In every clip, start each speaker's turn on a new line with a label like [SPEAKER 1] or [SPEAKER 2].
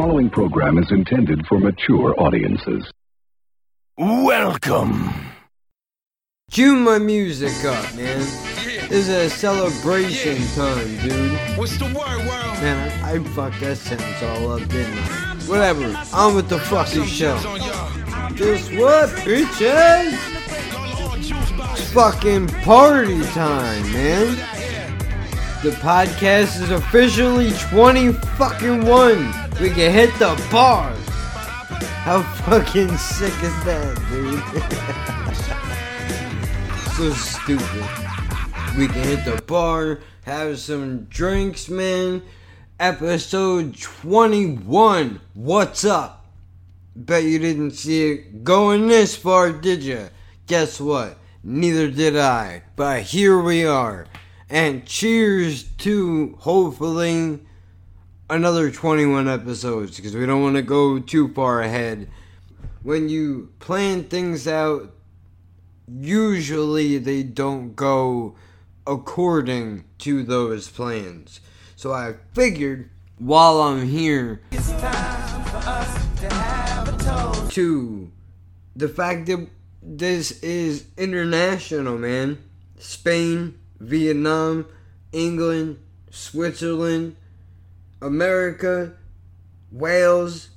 [SPEAKER 1] following program is intended for mature audiences.
[SPEAKER 2] Welcome.
[SPEAKER 3] Cue my music up, man. This is a celebration time, dude.
[SPEAKER 2] What's the word, world?
[SPEAKER 3] Man, I, I fucked that sentence all up, didn't I? Whatever. On with the fucking show. Guess what, bitches? It's fucking party time, man. The podcast is officially 20 fucking one. We can hit the bar. How fucking sick is that, dude? so stupid. We can hit the bar, have some drinks, man. Episode 21. What's up? Bet you didn't see it going this far, did you? Guess what? Neither did I. But here we are. And cheers to hopefully another 21 episodes because we don't want to go too far ahead. When you plan things out, usually they don't go according to those plans. So I figured while I'm here It's time for us to to the fact that this is international, man. Spain, Vietnam, England, Switzerland, America, Wales.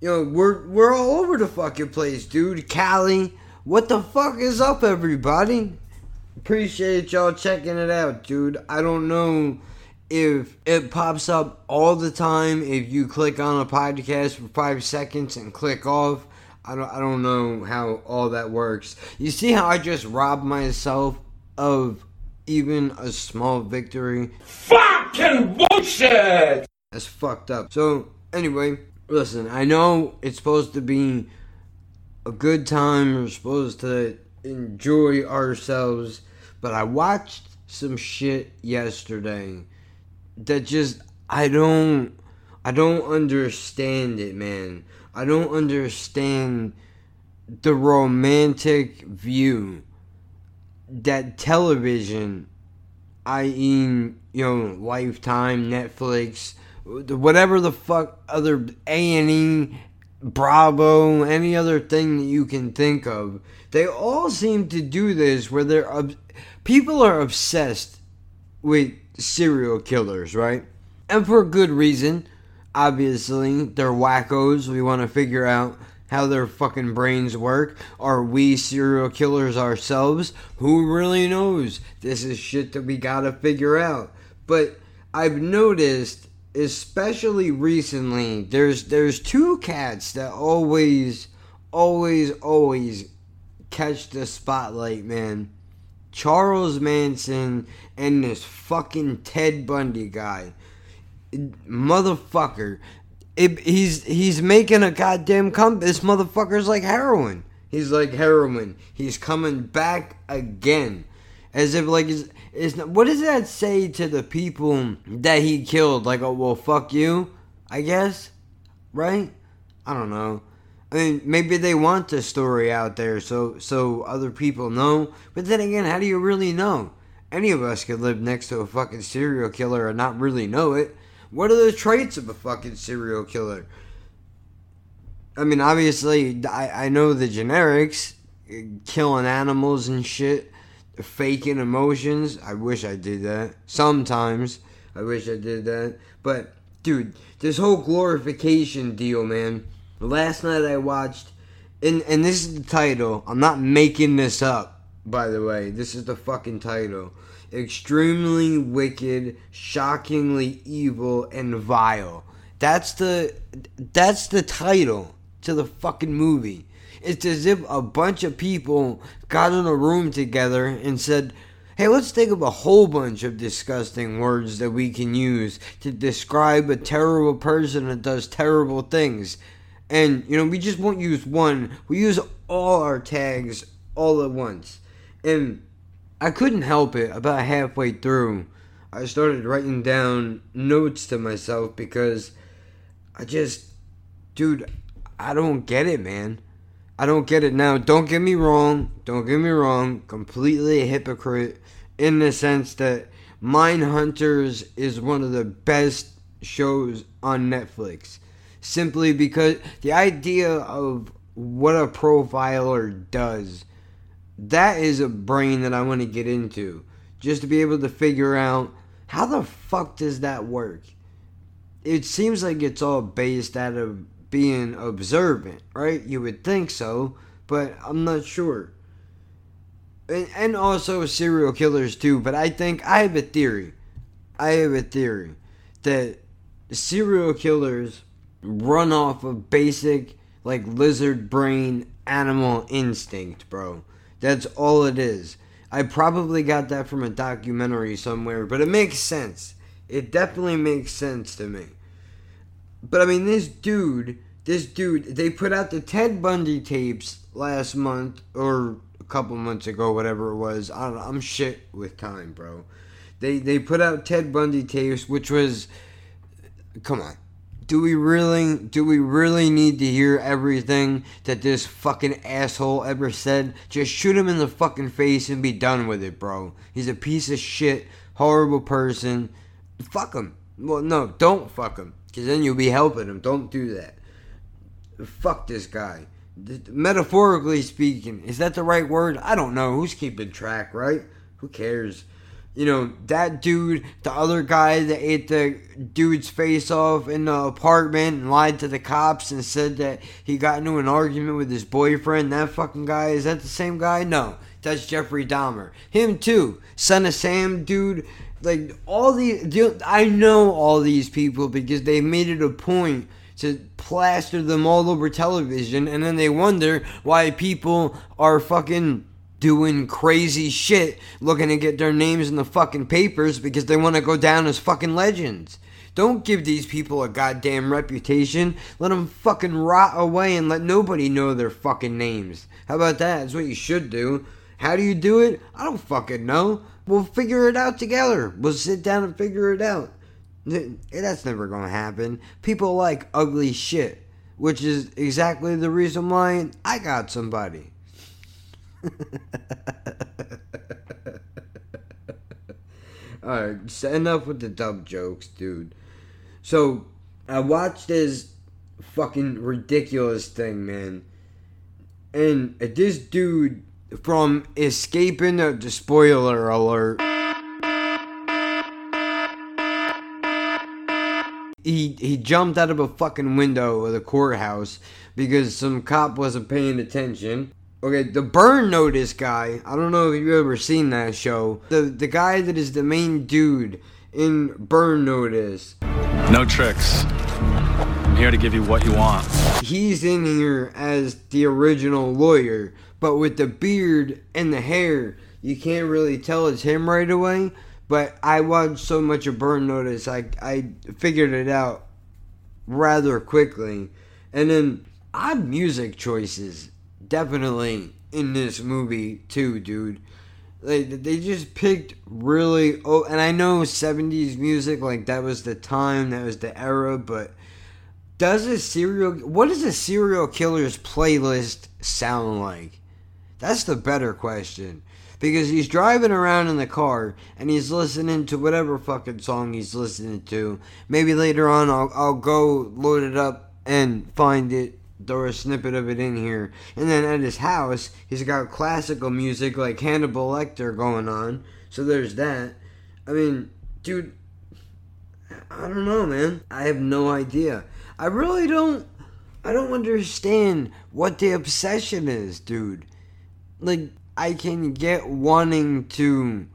[SPEAKER 3] You know, we're we're all over the fucking place, dude. Cali. What the fuck is up, everybody? Appreciate y'all checking it out, dude. I don't know if it pops up all the time if you click on a podcast for five seconds and click off. I don't I don't know how all that works. You see how I just robbed myself of even a small victory?
[SPEAKER 2] Fucking bullshit!
[SPEAKER 3] That's fucked up. So, anyway, listen, I know it's supposed to be a good time. We're supposed to enjoy ourselves. But I watched some shit yesterday that just, I don't, I don't understand it, man. I don't understand the romantic view that television, i.e., you know, Lifetime, Netflix, whatever the fuck other A and E, Bravo, any other thing that you can think of, they all seem to do this where they're ob- people are obsessed with serial killers, right? And for a good reason. Obviously, they're wackos. We want to figure out how their fucking brains work. Are we serial killers ourselves? Who really knows? This is shit that we gotta figure out. But I've noticed, especially recently, there's there's two cats that always, always, always catch the spotlight, man. Charles Manson and this fucking Ted Bundy guy. Motherfucker. It, he's he's making a goddamn come. This motherfucker's like heroin. He's like heroin. He's coming back again, as if like is is what does that say to the people that he killed? Like, oh well, fuck you, I guess, right? I don't know. I mean, maybe they want the story out there so so other people know. But then again, how do you really know? Any of us could live next to a fucking serial killer and not really know it. What are the traits of a fucking serial killer? I mean, obviously, I, I know the generics killing animals and shit, faking emotions. I wish I did that. Sometimes I wish I did that. But, dude, this whole glorification deal, man. Last night I watched, and, and this is the title. I'm not making this up, by the way. This is the fucking title extremely wicked, shockingly evil, and vile. That's the that's the title to the fucking movie. It's as if a bunch of people got in a room together and said, "Hey, let's think of a whole bunch of disgusting words that we can use to describe a terrible person that does terrible things." And you know, we just won't use one. We use all our tags all at once. And I couldn't help it. About halfway through, I started writing down notes to myself because I just, dude, I don't get it, man. I don't get it now. Don't get me wrong. Don't get me wrong. Completely a hypocrite in the sense that Mindhunters is one of the best shows on Netflix. simply because the idea of what a profiler does that is a brain that I want to get into just to be able to figure out how the fuck does that work? It seems like it's all based out of being observant, right? You would think so, but I'm not sure. And, and also serial killers too, but I think I have a theory. I have a theory that serial killers run off of basic like lizard brain animal instinct, bro. That's all it is. I probably got that from a documentary somewhere, but it makes sense. It definitely makes sense to me. But I mean, this dude, this dude, they put out the Ted Bundy tapes last month or a couple months ago, whatever it was. I don't know. I'm shit with time, bro. They they put out Ted Bundy tapes, which was, come on, do we really do we really need to hear everything that this fucking asshole ever said? Just shoot him in the fucking face and be done with it, bro. He's a piece of shit, horrible person. Fuck him. Well, no, don't fuck him, cause then you'll be helping him. Don't do that. Fuck this guy. Metaphorically speaking, is that the right word? I don't know. Who's keeping track, right? Who cares? You know, that dude, the other guy that ate the dude's face off in the apartment and lied to the cops and said that he got into an argument with his boyfriend, that fucking guy, is that the same guy? No, that's Jeffrey Dahmer. Him too. Son of Sam, dude. Like, all these, I know all these people because they made it a point to plaster them all over television and then they wonder why people are fucking doing crazy shit looking to get their names in the fucking papers because they want to go down as fucking legends. Don't give these people a goddamn reputation. Let them fucking rot away and let nobody know their fucking names. How about that? That's what you should do. How do you do it? I don't fucking know. We'll figure it out together. We'll sit down and figure it out. Eh, that's never gonna happen. People like ugly shit, which is exactly the reason why I got somebody. Alright, enough with the dumb jokes, dude. So, I watched this fucking ridiculous thing, man. And this dude from escaping the spoiler alert. He, he jumped out of a fucking window of the courthouse because some cop wasn't paying attention Okay, the Burn Notice guy. I don't know if you've ever seen that show. The the guy that is the main dude in Burn Notice.
[SPEAKER 4] No tricks. I'm here to give you what you want.
[SPEAKER 3] He's in here as the original lawyer, but with the beard and the hair, you can't really tell it's him right away. But I watched so much of Burn Notice, I I figured it out rather quickly. And then odd music choices definitely in this movie too, dude. Like they just picked really oh, and I know '70s music like that was the time, that was the era, but does a serial what does a serial killer's playlist sound like? That's the better question. Because he's driving around in the car and he's listening to whatever fucking song he's listening to. Maybe later on I'll, I'll go load it up and find it throw a snippet of it in here. And then at his house, he's got classical music like Hannibal Lecter going on. So there's that. I mean, dude, I don't know, man. I have no idea. I really don't. I don't understand what the obsession is, dude. Like, I can get wanting to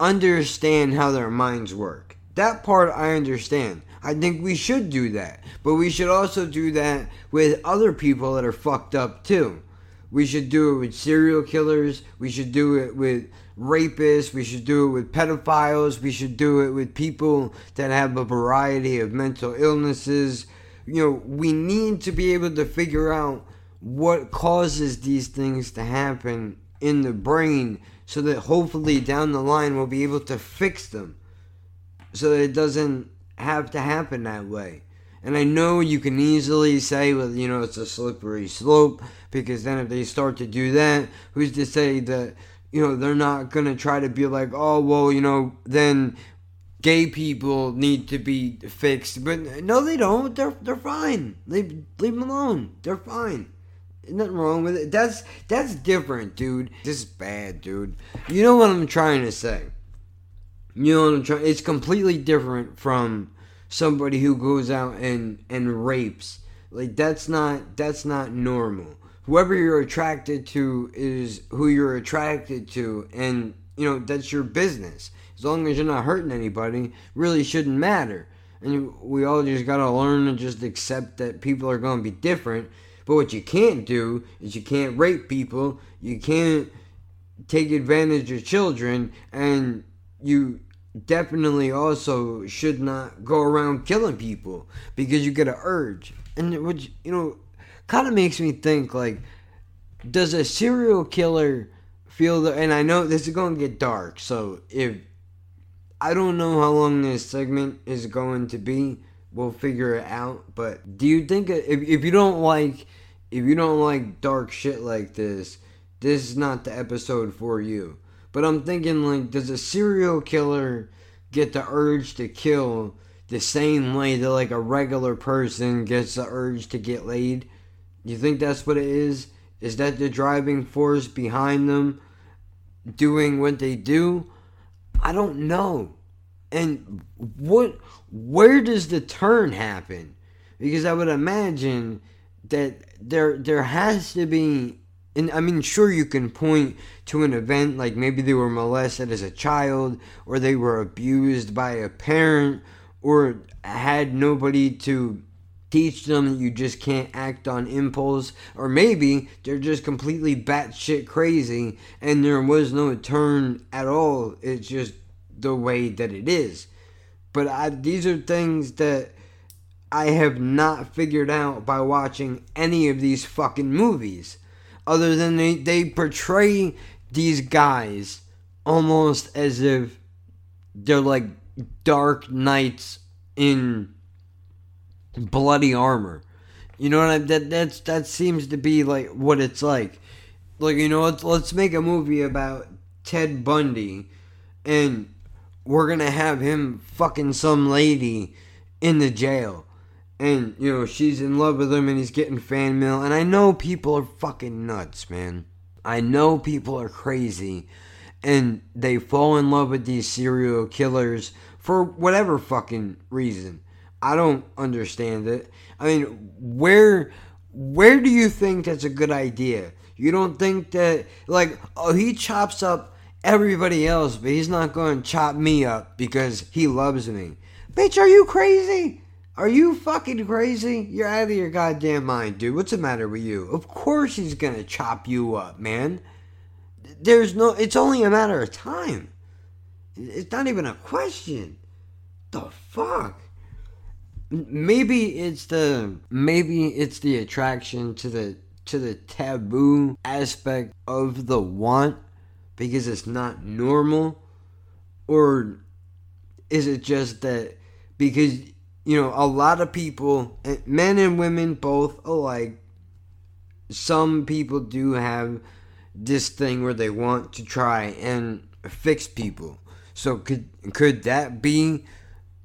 [SPEAKER 3] understand how their minds work. That part I understand. I think we should do that. But we should also do that with other people that are fucked up too. We should do it with serial killers. We should do it with rapists. We should do it with pedophiles. We should do it with people that have a variety of mental illnesses. You know, we need to be able to figure out what causes these things to happen in the brain so that hopefully down the line we'll be able to fix them so that it doesn't have to happen that way. And I know you can easily say, well, you know, it's a slippery slope because then if they start to do that, who's to say that, you know, they're not going to try to be like, oh, well, you know, then gay people need to be fixed, but no, they don't. They're they're fine. Leave leave them alone. They're fine. Nothing wrong with it. That's that's different, dude. This is bad, dude. You know what I'm trying to say. You know what I'm trying. It's completely different from somebody who goes out and and rapes. Like that's not that's not normal. Whoever you're attracted to is who you're attracted to, and you know that's your business. As long as you're not hurting anybody, really shouldn't matter. And we all just gotta learn to just accept that people are gonna be different. But what you can't do is you can't rape people, you can't take advantage of children, and you definitely also should not go around killing people because you get an urge. And which you know kind of makes me think like does a serial killer feel the and I know this is going to get dark. So if I don't know how long this segment is going to be, we'll figure it out, but do you think if if you don't like if you don't like dark shit like this, this is not the episode for you. But I'm thinking like does a serial killer get the urge to kill the same way that like a regular person gets the urge to get laid? You think that's what it is? Is that the driving force behind them doing what they do? I don't know. And what where does the turn happen? Because I would imagine that there there has to be and I mean sure you can point to an event like maybe they were molested as a child or they were abused by a parent or had nobody to teach them that you just can't act on impulse, or maybe they're just completely batshit crazy and there was no turn at all. It's just the way that it is. But I, these are things that I have not figured out by watching any of these fucking movies. Other than they, they portray these guys almost as if they're like dark knights in bloody armor. You know what I that that's that seems to be like what it's like. Like you know let's let's make a movie about Ted Bundy and we're going to have him fucking some lady in the jail. And you know, she's in love with him and he's getting fan mail and I know people are fucking nuts, man. I know people are crazy and they fall in love with these serial killers for whatever fucking reason. I don't understand it. I mean, where where do you think that's a good idea? You don't think that like oh he chops up everybody else, but he's not going to chop me up because he loves me. Bitch, are you crazy? Are you fucking crazy? You're out of your goddamn mind, dude. What's the matter with you? Of course he's to chop you up, man. There's no it's only a matter of time. It's not even a question. The fuck? maybe it's the maybe it's the attraction to the to the taboo aspect of the want because it's not normal or is it just that because you know a lot of people eh, men and women both alike some people do have this thing where they want to try and fix people so could could that be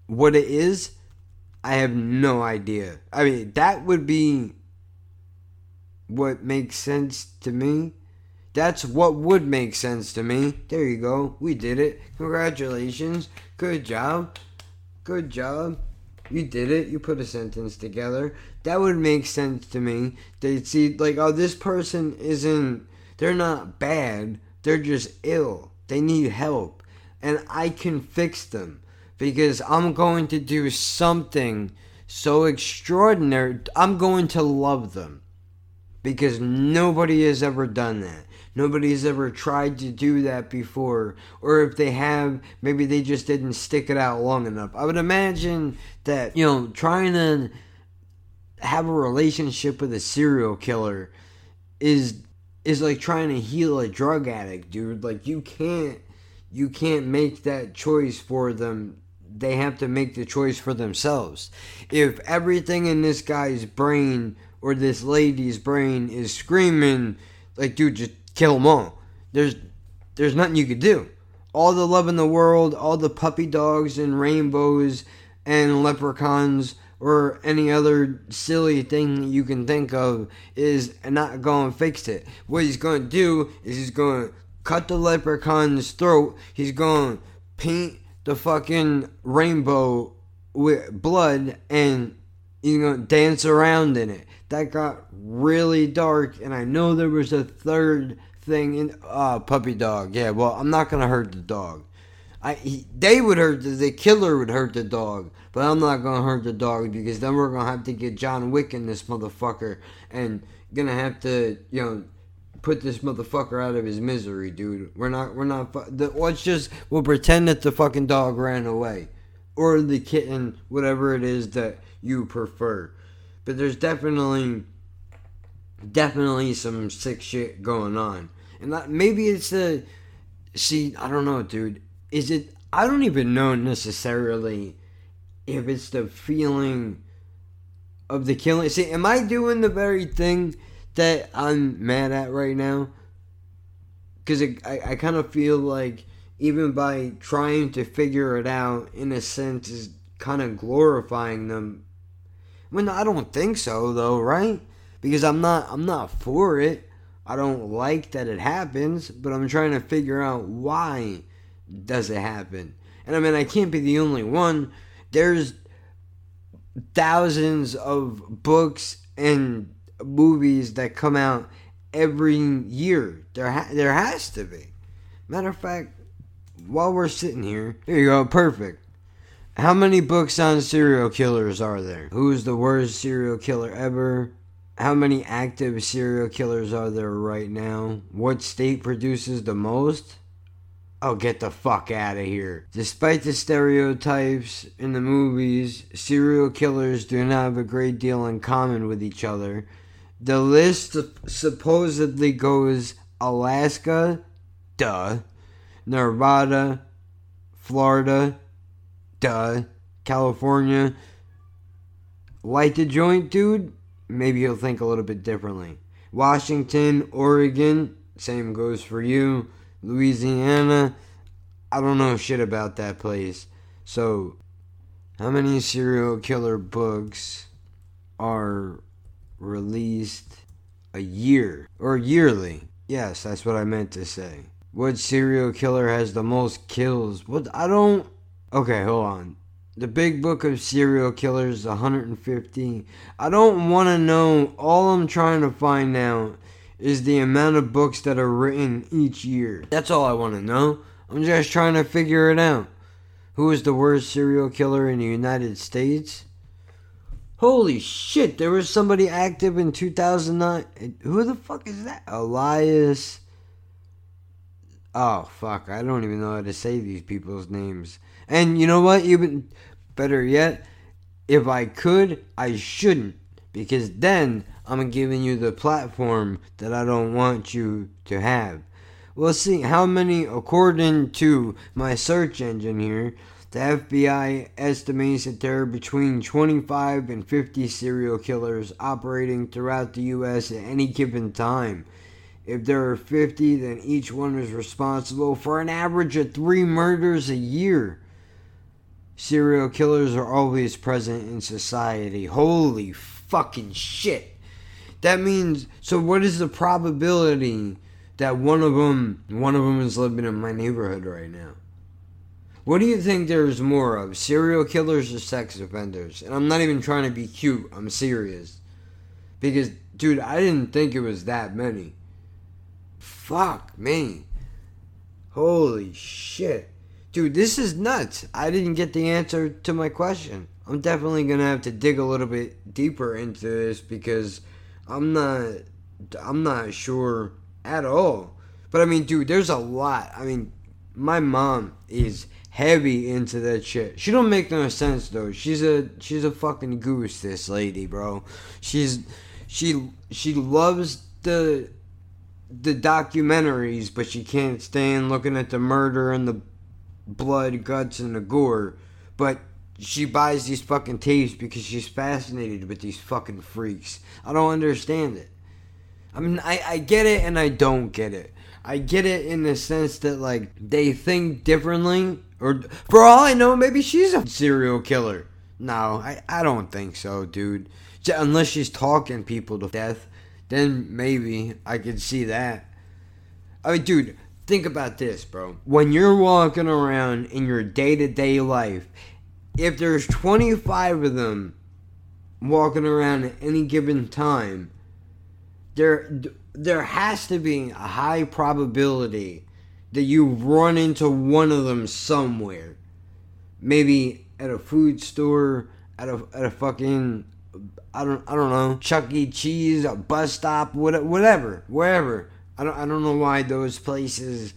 [SPEAKER 3] what it is I have no idea. I mean, that would be what makes sense to me. That's what would make sense to me. There you go. We did it. Congratulations. Good job. Good job. You did it. You put a sentence together. That would make sense to me. They'd see, like, oh, this person isn't, they're not bad. They're just ill. They need help. And I can fix them because I'm going to do something so extraordinary. I'm going to love them because nobody has ever done that. Nobody has ever tried to do that before. Or if they have, maybe they just didn't stick it out long enough. I would imagine that, you know, trying to have a relationship with a serial killer is is like trying to heal a drug addict, dude. Like you can't you can't make that choice for them they have to make the choice for themselves. If everything in this guy's brain or this lady's brain is screaming, like, dude, just kill them all. There's, there's nothing you could do. all the love in the world, all the puppy dogs and rainbows and leprechauns or any other silly thing you can think of is not going to fix it. What he's going to do is he's going to cut the leprechaun's throat. He's going to paint the fucking rainbow with blood and he's know, dance around in it. That got really dark, and I know there was a third thing in uh, puppy dog. Yeah, well, I'm not gonna hurt the dog. I he, they would hurt the, the killer would hurt the dog, but I'm not gonna hurt the dog because then we're gonna have to get John Wick in this motherfucker and gonna have to you know put this motherfucker out of his misery, dude. We're not we're not the, let's just we'll pretend that the fucking dog ran away or the kitten, whatever it is that you prefer. But there's definitely definitely some sick shit going on. And that, maybe it's the see, I don't know, dude. Is it I don't even know necessarily if it's the feeling of the killing. See, am I doing the very thing that I'm mad at right now? Because I, I kind of feel like even by trying to figure it out, in a sense, is kind of glorifying them. I I don't think so, though, right? Because I'm not I'm not for it. I don't like that it happens, but I'm trying to figure out why does it happen. And I mean, I can't be the only one. There's thousands of books and movies that come out every year. There, ha- there has to be. Matter of fact, while we're sitting here, here you go, perfect. How many books on serial killers are there? Who's the worst serial killer ever? How many active serial killers are there right now? What state produces the most? Oh, get the fuck out of here. Despite the stereotypes in the movies, serial killers do not have a great deal in common with each other. The list supposedly goes Alaska, duh, Nevada, Florida, duh, California. Light the joint, dude? Maybe you'll think a little bit differently. Washington, Oregon, same goes for you. Louisiana, I don't know shit about that place. So, how many serial killer books are released a year or yearly? Yes, that's what I meant to say. What serial killer has the most kills? What I don't. Okay, hold on. The Big Book of Serial Killers, 115. I don't want to know. All I'm trying to find out is the amount of books that are written each year. That's all I want to know. I'm just trying to figure it out. Who is the worst serial killer in the United States? Holy shit, there was somebody active in 2009. Who the fuck is that? Elias. Oh, fuck. I don't even know how to say these people's names. And you know what? Even better yet, if I could, I shouldn't. Because then I'm giving you the platform that I don't want you to have. We'll see how many, according to my search engine here, the FBI estimates that there are between 25 and 50 serial killers operating throughout the U.S. at any given time. If there are 50, then each one is responsible for an average of three murders a year. Serial killers are always present in society. Holy fucking shit. That means, so what is the probability that one of them, one of them is living in my neighborhood right now? What do you think there's more of, serial killers or sex offenders? And I'm not even trying to be cute, I'm serious. Because, dude, I didn't think it was that many. Fuck me. Holy shit. Dude, this is nuts. I didn't get the answer to my question. I'm definitely going to have to dig a little bit deeper into this because I'm not I'm not sure at all. But I mean, dude, there's a lot. I mean, my mom is heavy into that shit. She don't make no sense though. She's a she's a fucking goose this lady, bro. She's she she loves the the documentaries, but she can't stand looking at the murder and the blood, guts, and the gore. But she buys these fucking tapes because she's fascinated with these fucking freaks. I don't understand it. I mean, I, I get it and I don't get it. I get it in the sense that like they think differently, or for all I know, maybe she's a serial killer. No, I, I don't think so, dude. Unless she's talking people to death, then maybe I could see that. I mean, dude, think about this, bro. When you're walking around in your day to day life, if there's 25 of them walking around at any given time, there there has to be a high probability that you run into one of them somewhere. Maybe at a food store, at a at a fucking I don't I don't know Chuck E. Cheese, a bus stop, what, whatever, wherever. I don't I don't know why those places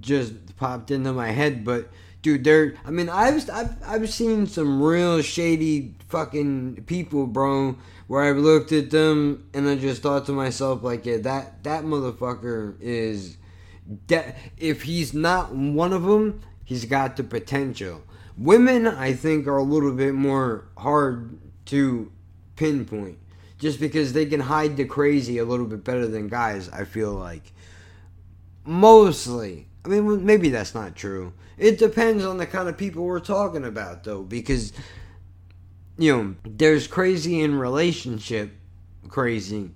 [SPEAKER 3] just popped into my head, but dude, they're. I mean, I've I've I've seen some real shady fucking people, bro. Where I've looked at them and I just thought to myself, like, yeah, that that motherfucker is. That if he's not one of them, he's got the potential. Women, I think, are a little bit more hard to pinpoint, just because they can hide the crazy a little bit better than guys. I feel like mostly. I mean, maybe that's not true. It depends on the kind of people we're talking about, though, because you know, there's crazy in relationship crazy,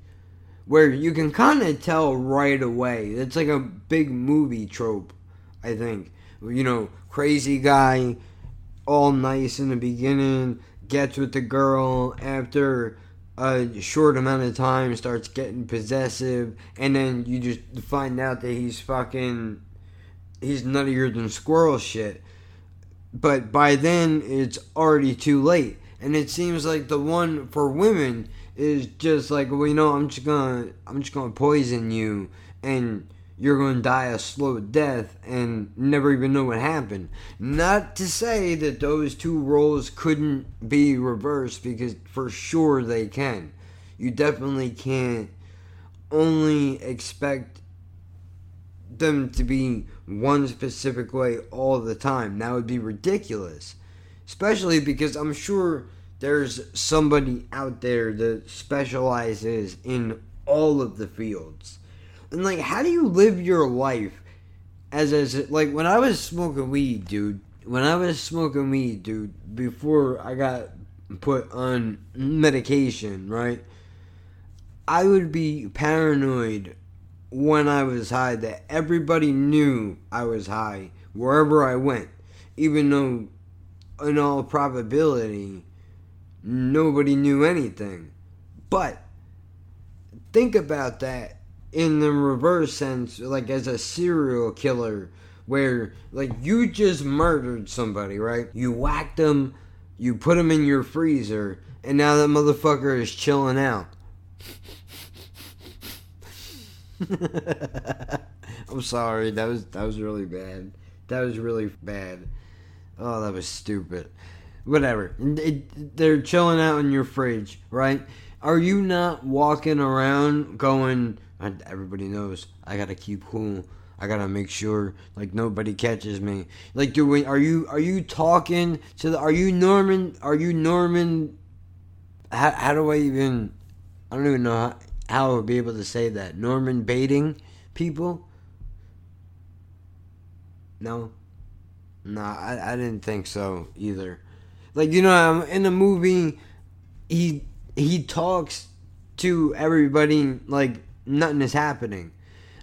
[SPEAKER 3] where you can kind of tell right away. It's like a big movie trope, I think. You know, crazy guy, all nice in the beginning, gets with the girl after a short amount of time, starts getting possessive, and then you just find out that he's fucking he's nuttier than squirrel shit. But by then, it's already too late. And it seems like the one for women is just like, well, you know, I'm just gonna, I'm just gonna poison you, and you're gonna die a slow death, and never even know what happened. Not to say that those two roles couldn't be reversed, because for sure they can. You definitely can't only expect them to be one specific way all the time. That would be ridiculous. Especially because I'm sure there's somebody out there that specializes in all of the fields. And like how do you live your life as as like when I was smoking weed, dude, when I was smoking weed, dude, before I got put on medication, right? I would be paranoid when I was high that everybody knew I was high wherever I went, even though, in all probability, nobody knew anything. But think about that in the reverse sense, like as a serial killer, where like you just murdered somebody, right? You whacked them, you put them in your freezer, and now that motherfucker is chilling out. I'm sorry. That was that was really bad. That was really bad. Oh, that was stupid. Whatever. It, they're chilling out in your fridge, right? Are you not walking around going? Everybody knows I gotta keep cool. I gotta make sure like nobody catches me. Like, doing? Are you are you talking to the? Are you Norman? Are you Norman? How, how do I even? I don't even know how, how I would be able to say that. Norman baiting people? No. No, I, I didn't think so either. Like you know, in the movie, he he talks to everybody like nothing is happening.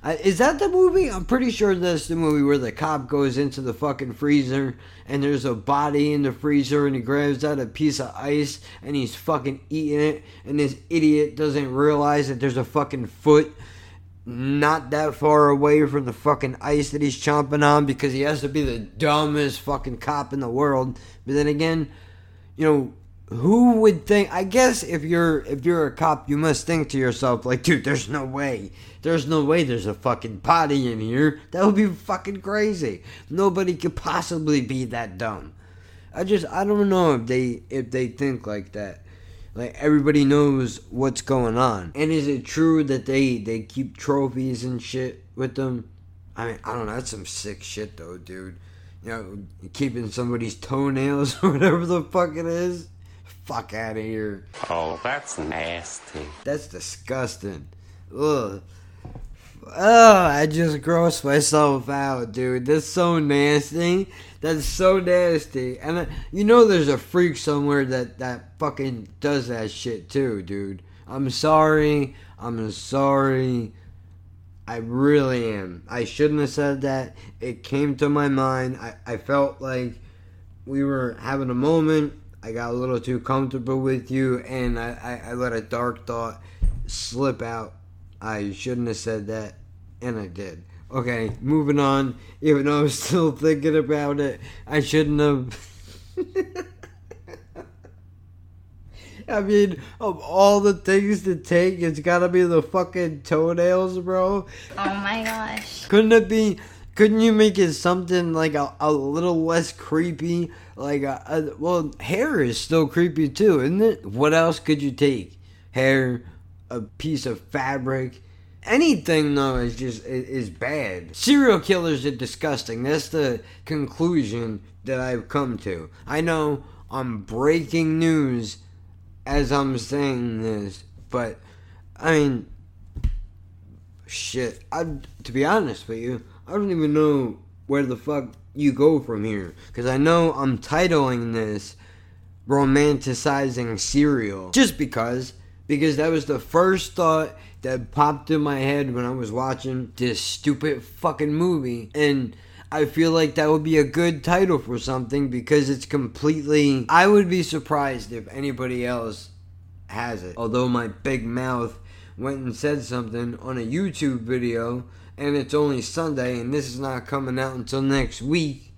[SPEAKER 3] Uh, is that the movie? I'm pretty sure that's the movie where the cop goes into the fucking freezer and there's a body in the freezer and he grabs out a piece of ice and he's fucking eating it and this idiot doesn't realize that there's a fucking foot not that far away from the fucking ice that he's chomping on because he has to be the dumbest fucking cop in the world. But then again, you know, who would think i guess if you're if you're a cop you must think to yourself like dude there's no way. There's no way there's a fucking body in here. That would be fucking crazy. Nobody could possibly be that dumb. I just i don't know if they if they think like that. Like everybody knows what's going on. And is it true that they they keep trophies and shit with them? I mean i don't know. That's some sick shit though dude. You know keeping somebody's toenails or whatever the fuck it is fuck out of here.
[SPEAKER 5] Oh, that's nasty.
[SPEAKER 3] That's disgusting. Ugh. Oh, I just grossed myself out, dude. That's so nasty. That's so nasty. And uh, you know, there's a freak somewhere that that fucking does that shit too, dude. I'm sorry. I'm sorry. I really am. I shouldn't have said that. It came to my mind. I, I felt like we were having a moment. I got a little too comfortable with you, and I, I, I let a dark thought slip out. I shouldn't have said that, and I did. Okay, moving on. Even though I'm still thinking about it, I shouldn't have. I mean, of all the things to take, it's gotta be the fucking toenails, bro.
[SPEAKER 5] Oh my gosh.
[SPEAKER 3] Couldn't it be? Couldn't you make it something like a, a little less creepy? Like, a, a, well, hair is still creepy too, isn't it? What else could you take? Hair, a piece of fabric. Anything though is just is bad. Serial killers are disgusting. That's the conclusion that I've come to. I know I'm breaking news as I'm saying this, but I mean, shit. I to be honest with you, I don't even know where the fuck you go from here because I know I'm titling this romanticizing serial just because because that was the first thought that popped in my head when I was watching this stupid fucking movie and I feel like that would be a good title for something because it's completely I would be surprised if anybody else has it. Although my big mouth went and said something on a YouTube video and it's only Sunday and this is not coming out until next week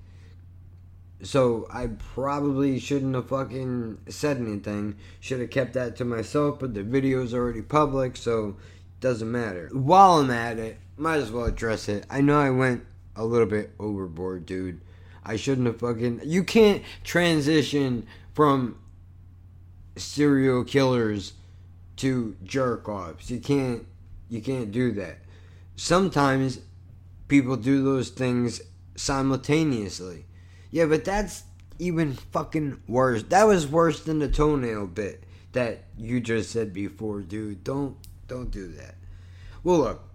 [SPEAKER 3] so I probably shouldn't have fucking said anything. Should have kept that to myself, but the video's already public, so doesn't matter. While I'm at it, might as well address it. I know I went a little bit overboard, dude. I shouldn't have fucking. You can't transition from serial killers to jerk offs. You can't. You can't do that. Sometimes people do those things simultaneously yeah, but that's even fucking worse. That was worse than the toenail bit that you just said before, dude. Don't don't do that. Well, look.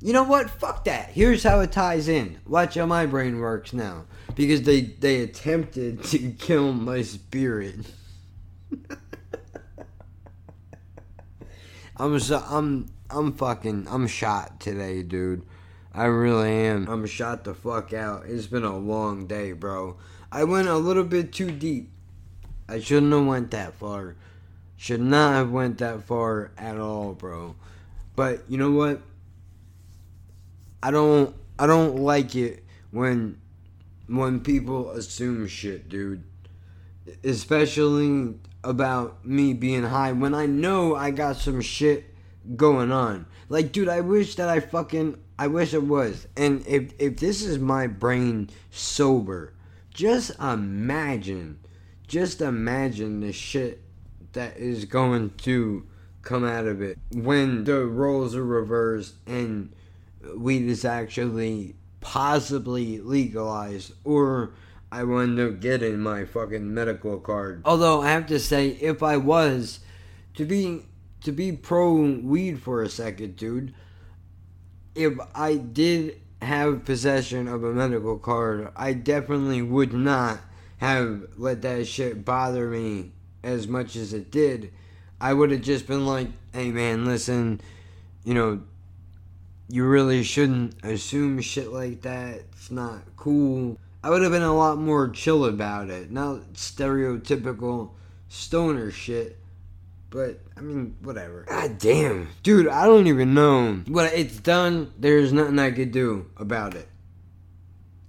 [SPEAKER 3] You know what? Fuck that. Here's how it ties in. Watch how my brain works now. Because they they attempted to kill my spirit. I'm so I'm I'm fucking I'm shot today, dude. I really am. I'm shot the fuck out. It's been a long day, bro. I went a little bit too deep. I shouldn't have went that far. Should not have went that far at all, bro. But you know what? I don't I don't like it when when people assume shit, dude. Especially about me being high when I know I got some shit going on. Like, dude, I wish that I fucking I wish it was. And if if this is my brain sober, just imagine, just imagine the shit that is going to come out of it when the roles are reversed and weed is actually possibly legalized or I wind up getting my fucking medical card. Although I have to say, if I was to be to be pro weed for a second, dude, if I did have possession of a medical card, I definitely would not have let that shit bother me as much as it did. I would have just been like, hey man, listen, you know, you really shouldn't assume shit like that. It's not cool. I would have been a lot more chill about it. Not stereotypical stoner shit. But I mean, whatever. God damn, dude, I don't even know. But it's done. There's nothing I could do about it.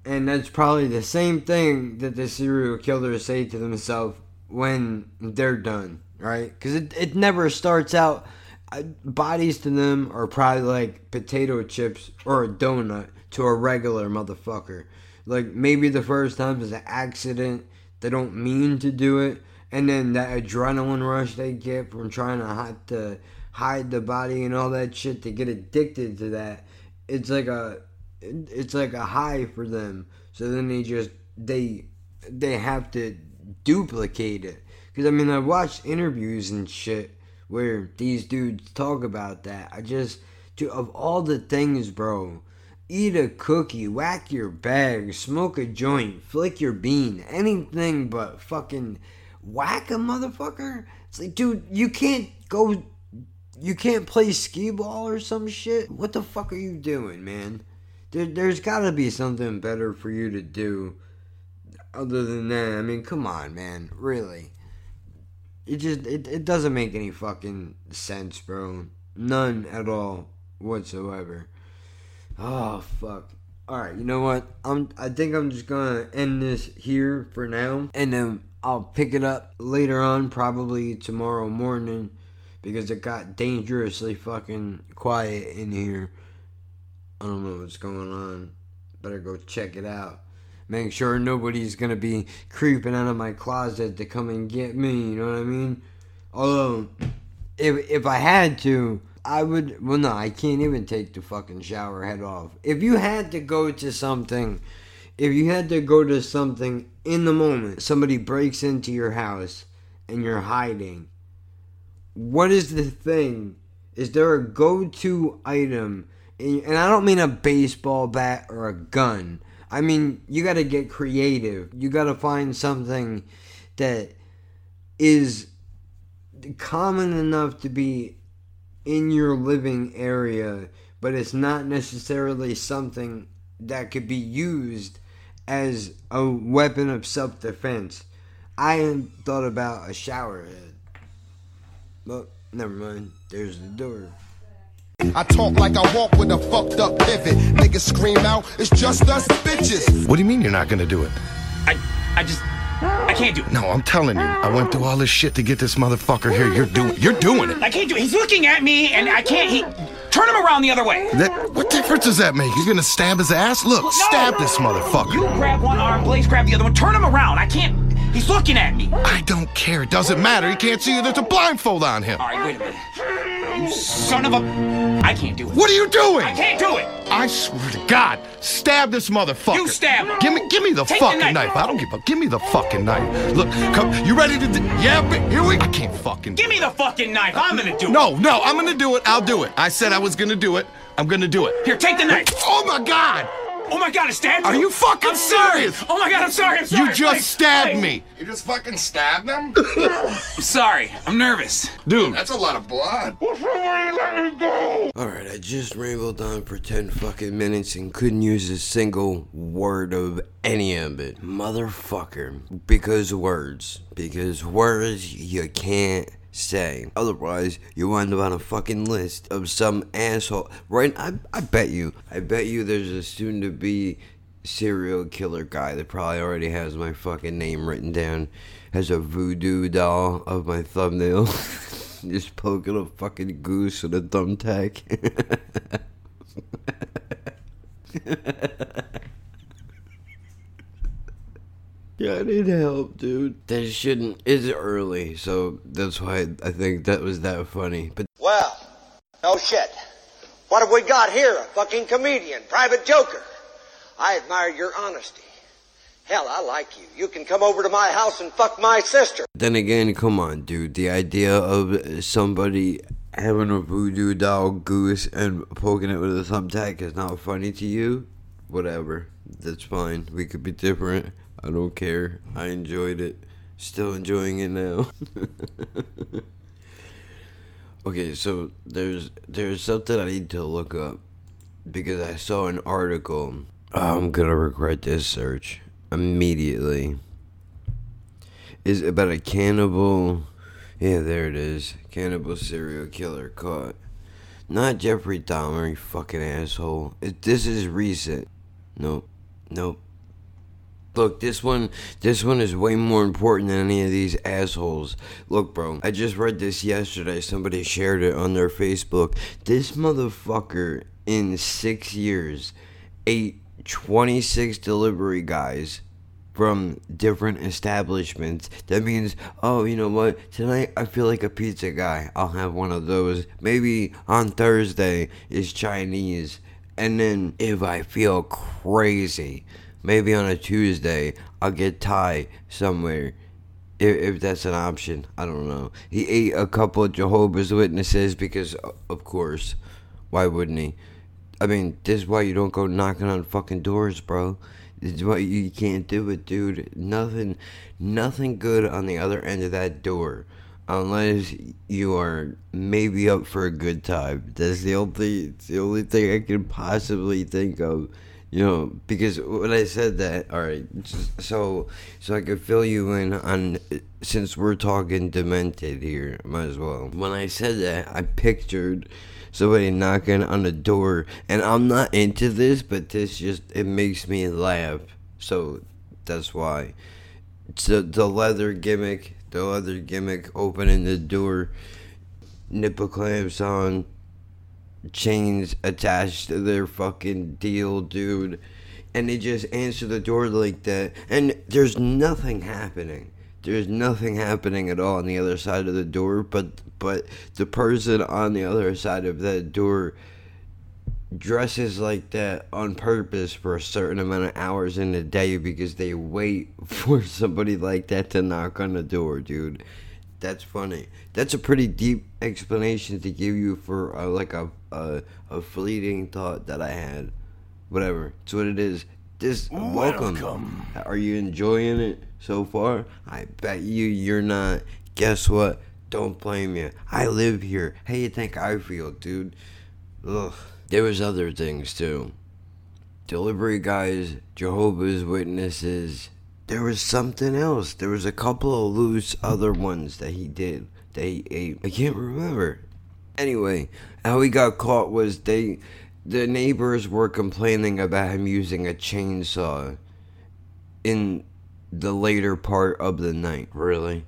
[SPEAKER 3] And that's probably the same thing that the serial killers say to themselves when they're done, right? Because it, it never starts out. Uh, bodies to them are probably like potato chips or a donut to a regular motherfucker. Like maybe the first time is an accident. They don't mean to do it and then that adrenaline rush they get from trying to hide the hide the body and all that shit to get addicted to that it's like a it's like a high for them. So then they just they they have to duplicate it. Because i mean i watched interviews and shit where these dudes talk about that. I just Dude, of all the things, bro, eat a cookie, whack your bag, smoke a joint, flick your bean, anything but fucking whack a motherfucker. It's like, dude, you can't go, you can't play skee ball or some shit. What the fuck are you doing, man? There, there's gotta be something better for you to do other than that. I mean, come on, man, really. It just, it, it doesn't make any fucking sense, bro. None at all whatsoever. Oh fuck. Alright, you know what? I'm I think I'm just gonna end this here for now. And then I'll pick it up later on, probably tomorrow morning. Because it got dangerously fucking quiet in here. I don't know what's going on. Better go check it out. Make sure nobody's gonna be creeping out of my closet to come and get me, you know what I mean? Although if if I had to, I would. Well, no, I can't even take the fucking shower head off. If you had to go to something, if you had to go to something in the moment, somebody breaks into your house and you're hiding, what is the thing? Is there a go to item? And I don't mean a baseball bat or a gun. I mean, you got to get creative. You got to find something that is common enough to be in your living area, but it's not necessarily something that could be used as a weapon of self defense. I hadn't thought about a shower head. But never mind, there's the door.
[SPEAKER 5] I talk like I walk with a fucked up pivot. Niggas scream out, it's just us bitches.
[SPEAKER 6] What do you mean you're not gonna do it?
[SPEAKER 7] I, I just, I can't do it.
[SPEAKER 6] No, I'm telling you. I went through all this shit to get this motherfucker here. You're doing, you're doing it.
[SPEAKER 7] I can't do it. He's looking at me, and I can't. He, turn him around the other way.
[SPEAKER 6] That, what difference does that make? You're gonna stab his ass? Look, stab this motherfucker.
[SPEAKER 7] You grab one arm, Blaze grab the other one. Turn him around. I can't. He's looking at me.
[SPEAKER 6] I don't care. It doesn't matter. He can't see you. There's a blindfold on him.
[SPEAKER 7] All right, wait a minute. You son of a. I can't do it.
[SPEAKER 6] What are you doing?
[SPEAKER 7] I can't do it.
[SPEAKER 6] I swear to God, stab this motherfucker.
[SPEAKER 7] You stab him.
[SPEAKER 6] Give me, give me the
[SPEAKER 7] Take the
[SPEAKER 6] fucking
[SPEAKER 7] knife.
[SPEAKER 6] knife. I don't give a. Give me the fucking knife. Look, come. You ready to? Yeah, but here we. I can't fucking.
[SPEAKER 7] Give me the fucking knife. I'm gonna do it.
[SPEAKER 6] No, no, I'm gonna do it. I'll do it. I said I was gonna do it. I'm gonna do it.
[SPEAKER 7] Here, take the knife.
[SPEAKER 6] Oh my God!
[SPEAKER 7] Oh my god, it stabbed you!
[SPEAKER 6] Are you fucking
[SPEAKER 7] I'm sorry.
[SPEAKER 6] serious?
[SPEAKER 7] Oh my god, I'm sorry. I'm sorry.
[SPEAKER 6] You just
[SPEAKER 7] Please,
[SPEAKER 6] stabbed
[SPEAKER 7] please.
[SPEAKER 6] me,
[SPEAKER 5] You just fucking stabbed him?
[SPEAKER 7] I'm sorry. I'm nervous.
[SPEAKER 6] dude.
[SPEAKER 5] That's a lot of blood. Will somebody let me go?
[SPEAKER 3] Alright, I just rambled on for 10 fucking minutes and couldn't use a single word of any of it. Motherfucker. Because words. Because words you can't say. Otherwise, you wind up on a fucking list of some asshole. Right? I, I bet you. I bet you there's a soon to be serial killer guy that probably already has my fucking name written down. Has a voodoo doll of my thumbnail. Just poking a fucking goose with a thumbtack. yeah, I need help, dude. That shouldn't. It's early, so that's why I think that was that funny. But
[SPEAKER 8] Well, no shit. What have we got here? A fucking comedian, private joker. I admire your honesty. Hell, I like you. You can come over to my house and fuck my sister.
[SPEAKER 3] then again, come on, dude. The idea of somebody having a voodoo doll goose and poking it with a thumbtack is not funny to you. Whatever. That's fine. We could be different. I don't care. I enjoyed it. Still enjoying it now. okay, so there's there's something I need to look up because I saw an article. Oh, I'm gonna regret this search immediately. Is about a cannibal. Yeah, there it is. Cannibal serial killer caught. Not Jeffrey Dahmer, you fucking asshole. It, this is recent. Nope. Nope. Look, this one this one is way more important than any of these assholes. Look, bro, I just read this yesterday. Somebody shared it on their Facebook. This motherfucker in 6 years ate 26 delivery guys from different establishments. That means, oh, you know what? Tonight I feel like a pizza guy. I'll have one of those. Maybe on Thursday is Chinese. And then if I feel crazy, maybe on a Tuesday I'll get Thai somewhere. If, if that's an option, I don't know. He ate a couple of Jehovah's Witnesses because, of course,
[SPEAKER 9] Why wouldn't he? I mean, this is why you don't go knocking on fucking doors, bro. This is why you can't do it, dude. Nothing, nothing good on the other end of that door, unless you are maybe up for a good time. That's the only, the only thing I can possibly think of. You know, because when I said that, all right, so so I could fill you in on since we're talking demented here, might as well. When I said that, I pictured somebody knocking on the door, and I'm not into this, but this just it makes me laugh. So that's why. So the leather gimmick, the leather gimmick, opening the door, nipple clamps on, chains attached to their fucking deal, dude. And they just answer the door like that. And there's nothing happening. There's nothing happening at all on the other side of the door, but but the person on the other side of that door dresses like that on purpose for a certain amount of hours in a day because they wait for somebody like that to knock on the door, dude. That's funny. That's a pretty deep explanation to give you for uh, like a, a a fleeting thought that I had. Whatever. It's what it is. This welcome. Are you enjoying it so far? I bet you you're not. Guess what? Don't blame you. I live here. How you think I feel, dude? Ugh. There was other things too. Delivery guys, Jehovah's Witnesses. There was something else. There was a couple of loose other ones that he did. They ate. I can't remember. Anyway, how he got caught was they the neighbors were complaining about him using a chainsaw in the later part of the night. Really?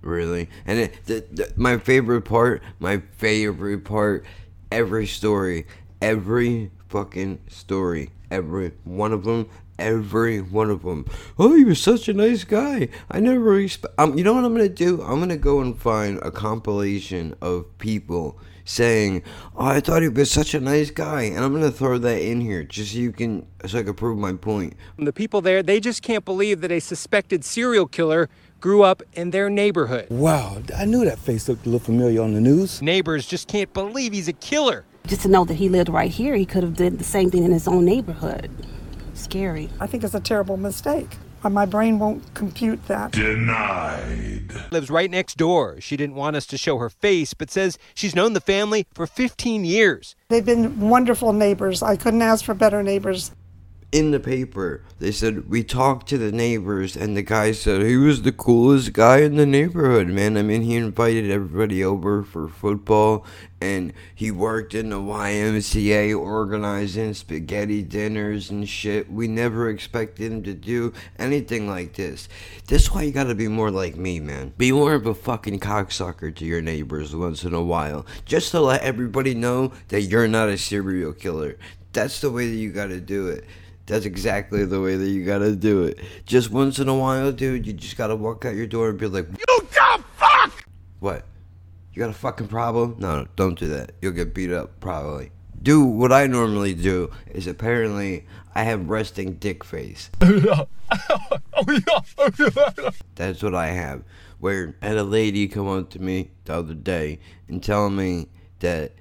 [SPEAKER 9] Really? And it, the, the, my favorite part, my favorite part, every story, every fucking story, every one of them, every one of them. Oh, he was such a nice guy. I never expect. Um, you know what I'm gonna do? I'm gonna go and find a compilation of people saying, "Oh, I thought he was such a nice guy," and I'm gonna throw that in here just so you can, so I can prove my point.
[SPEAKER 10] The people there, they just can't believe that a suspected serial killer grew up in their neighborhood.
[SPEAKER 2] Wow, I knew that face looked a little familiar on the news.
[SPEAKER 10] Neighbors just can't believe he's a killer.
[SPEAKER 11] Just to know that he lived right here, he could have did the same thing in his own neighborhood. Scary.
[SPEAKER 12] I think it's a terrible mistake. Uh, My brain won't compute that.
[SPEAKER 6] Denied.
[SPEAKER 10] Lives right next door. She didn't want us to show her face, but says she's known the family for 15 years.
[SPEAKER 12] They've been wonderful neighbors. I couldn't ask for better neighbors.
[SPEAKER 9] In the paper they said we talked to the neighbors and the guy said he was the coolest guy in the neighborhood man. I mean he invited everybody over for football and he worked in the ymca organizing spaghetti dinners and shit we never expected him to do anything like this. This is why you gotta be more like me man. Be more of a fucking cocksucker to your neighbors once in a while just to let everybody know that you're not a serial killer. That's the way that you gotta do it that's exactly the way that you gotta do it. Just once in a while, dude, you just gotta walk out your door and be like, You dumb fuck! What? You got a fucking problem? No, no, don't do that. You'll get beat up, probably. Do what I normally do is apparently I have resting dick face. Oh, oh, oh, that's what I have. Where I had a lady come up to me the other day and tell me that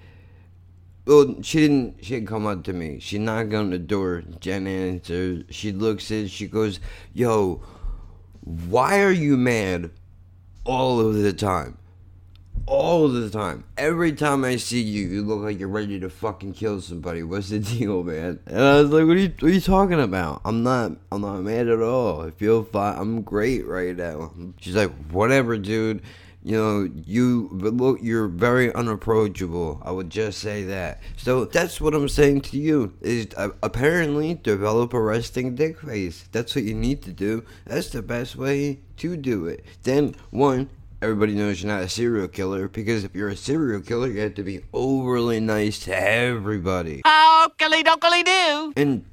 [SPEAKER 9] well, she didn't. She didn't come up to me. She knocked on the door. Jen answers. She looks in. She goes, "Yo, why are you mad all of the time? All of the time. Every time I see you, you look like you're ready to fucking kill somebody. What's the deal, man?" And I was like, "What are you? What are you talking about? I'm not. I'm not mad at all. I feel fine. I'm great right now." She's like, "Whatever, dude." You know, you look, you're very unapproachable. I would just say that. So that's what I'm saying to you is uh, apparently develop a resting dick face. That's what you need to do. That's the best way to do it. Then one. Everybody knows you're not a serial killer because if you're a serial killer, you have to be overly nice to everybody.
[SPEAKER 13] Oh, dilly donkily do.
[SPEAKER 9] And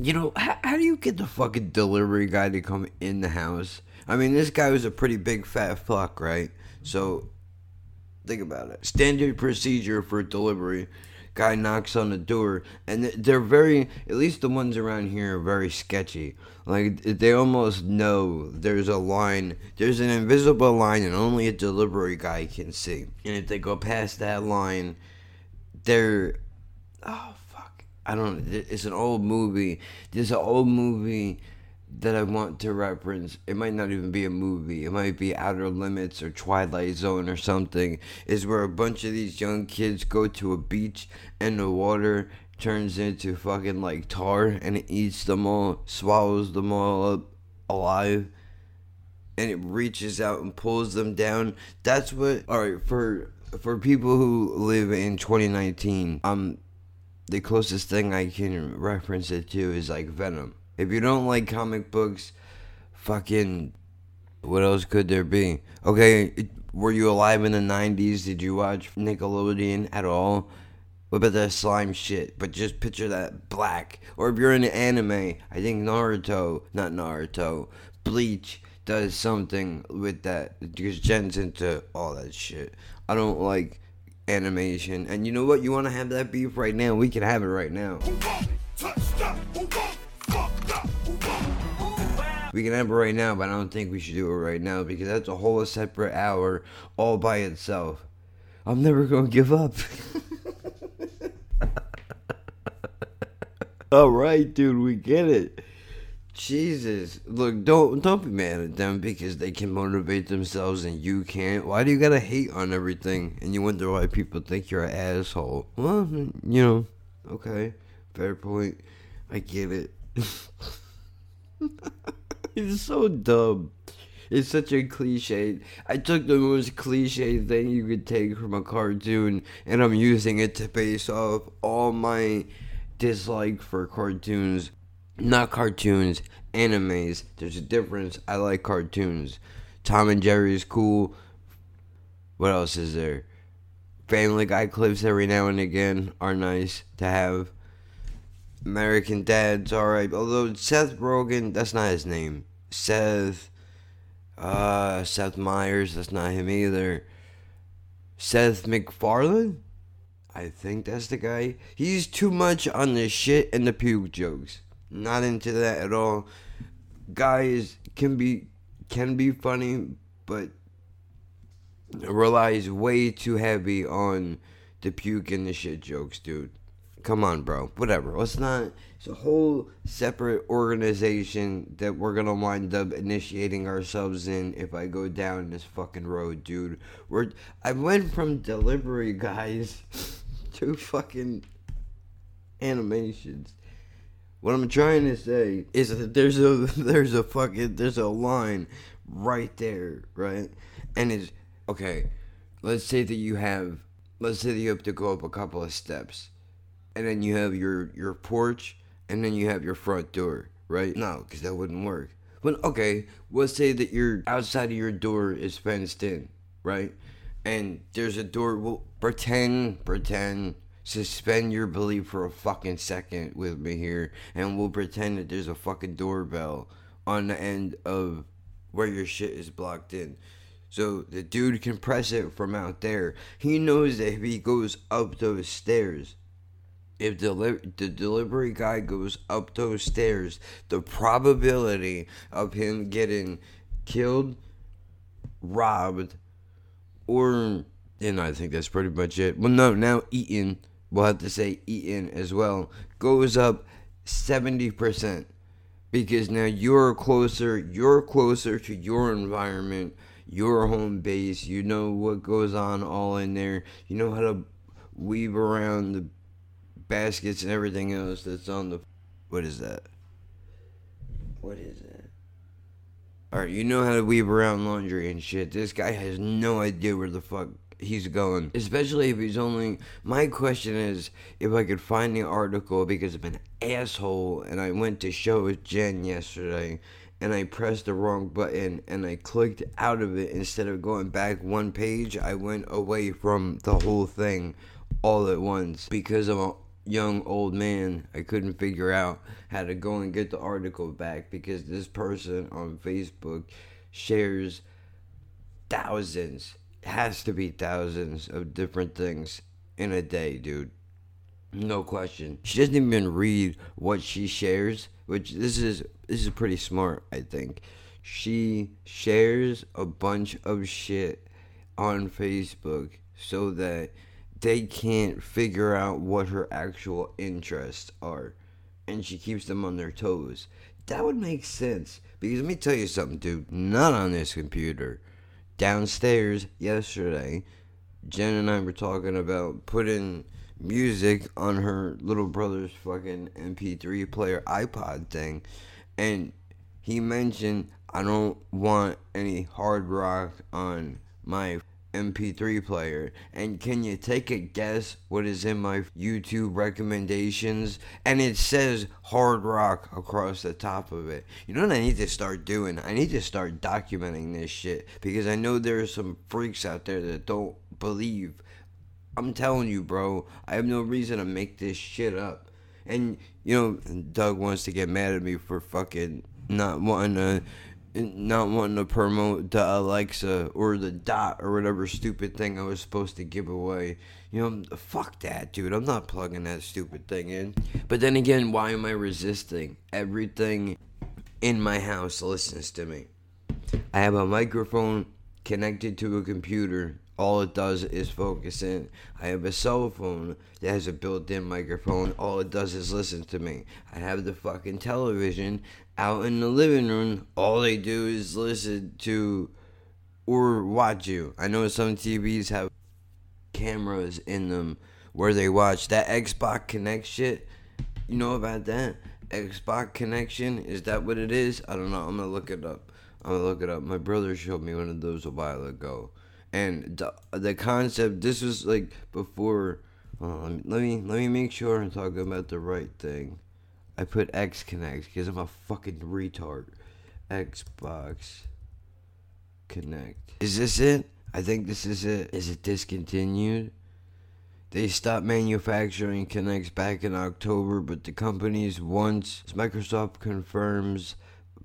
[SPEAKER 9] you know, how, how do you get the fucking delivery guy to come in the house? I mean, this guy was a pretty big fat fuck, right? So, think about it. Standard procedure for delivery. Guy knocks on the door, and they're very, at least the ones around here, are very sketchy. Like, they almost know there's a line, there's an invisible line, and only a delivery guy can see. And if they go past that line, they're
[SPEAKER 3] oh fuck, I don't. know. It's an old movie. There's an old movie that I want to reference. It might not even be a movie. It might be Outer Limits or Twilight Zone or something. Is where a bunch of these young kids go to a beach and the water turns into fucking like tar and it eats them all, swallows them all up alive and it reaches out and pulls them down. That's what. All right, for for people who live in 2019, um, the closest thing I can reference it to is like Venom. If you don't like comic books, fucking, what else could there be? Okay, were you alive in the 90s? Did you watch Nickelodeon at all? What about that slime shit? But just picture that black. Or if you're into anime, I think Naruto, not Naruto, Bleach does something with that because Jen's into all that shit. I don't like animation, and you know what? You want to have that beef right now? We can have it right now. We can have it right now, but I don't think we should do it right now because that's a whole separate hour all by itself. I'm never gonna give up. all right, dude, we get it. Jesus, look, don't don't be mad at them because they can motivate themselves and you can't. Why do you gotta hate on everything and you wonder why people think you're an asshole? Well, you know, okay, fair point. I get it. it's so dumb. It's such a cliche. I took the most cliche thing you could take from a cartoon and I'm using it to base off all my dislike for cartoons not cartoons, animes. There's a difference. I like cartoons. Tom and Jerry is cool. What else is there? Family Guy clips every now and again are nice to have. American Dad's alright. Although Seth Rogen, that's not his name. Seth, uh, Seth Meyers, that's not him either. Seth MacFarlane? I think that's the guy. He's too much on the shit and the puke jokes. Not into that at all. Guys can be can be funny, but relies way too heavy on the puke and the shit jokes, dude. Come on, bro. Whatever. Let's not. It's a whole separate organization that we're gonna wind up initiating ourselves in if I go down this fucking road, dude. We're. I went from delivery guys to fucking animations. What I'm trying to say is that there's a there's a fucking there's a line right there, right? And it's okay. Let's say that you have let's say that you have to go up a couple of steps. And then you have your your porch and then you have your front door, right? No, cuz that wouldn't work. But okay, let's say that your outside of your door is fenced in, right? And there's a door. Well, pretend, pretend suspend your belief for a fucking second with me here, and we'll pretend that there's a fucking doorbell on the end of where your shit is blocked in. So the dude can press it from out there. He knows that if he goes up those stairs, if deli- the delivery guy goes up those stairs, the probability of him getting killed, robbed, or and I think that's pretty much it. Well, no, now eaten we'll have to say eaten as well, goes up 70% because now you're closer, you're closer to your environment, your home base, you know what goes on all in there, you know how to weave around the baskets and everything else that's on the what is that? What is that? Alright, you know how to weave around laundry and shit. This guy has no idea where the fuck he's going. Especially if he's only. My question is if I could find the article because I'm an asshole and I went to show with Jen yesterday and I pressed the wrong button and I clicked out of it instead of going back one page. I went away from the whole thing all at once because I'm a young old man. I couldn't figure out how to go and get the article back because this person on Facebook shares thousands has to be thousands of different things in a day, dude. No question. She doesn't even read what she shares, which this is this is pretty smart, I think. She shares a bunch of shit on Facebook so that they can't figure out what her actual interests are and she keeps them on their toes. That would make sense. Because let me tell you something, dude. Not on this computer. Downstairs yesterday, Jen and I were talking about putting music on her little brother's fucking MP3 player iPod thing. And he mentioned, I don't want any hard rock on my MP3 player. And can you take a guess what is in my YouTube recommendations? And it says hard rock across the top of it. You know what I need to start doing? I need to start documenting this shit because I know there are some freaks out there that don't believe. I'm telling you, bro, I have no reason to make this shit up. And, you know, Doug wants to get mad at me for fucking not wanting to not wanting to promote the uh, Alexa uh, or the dot or whatever stupid thing I was supposed to give away. You know, fuck that, dude. I'm not plugging that stupid thing in. But then again, why am I resisting? Everything in my house listens to me. I have a microphone connected to a computer. All it does is focus in. I have a cell phone that has a built in microphone. All it does is listen to me. I have the fucking television out in the living room. All they do is listen to or watch you. I know some TVs have cameras in them where they watch that Xbox Kinect shit. You know about that? Xbox connection? Is that what it is? I don't know. I'm gonna look it up. I'm gonna look it up. My brother showed me one of those a while ago, and the the concept. This was like before. Uh, let me let me make sure I'm talking about the right thing. I put X Connect because I'm a fucking retard. Xbox Kinect. Is this it? I think this is it. Is it discontinued? They stopped manufacturing Kinects back in October, but the company's once Microsoft confirms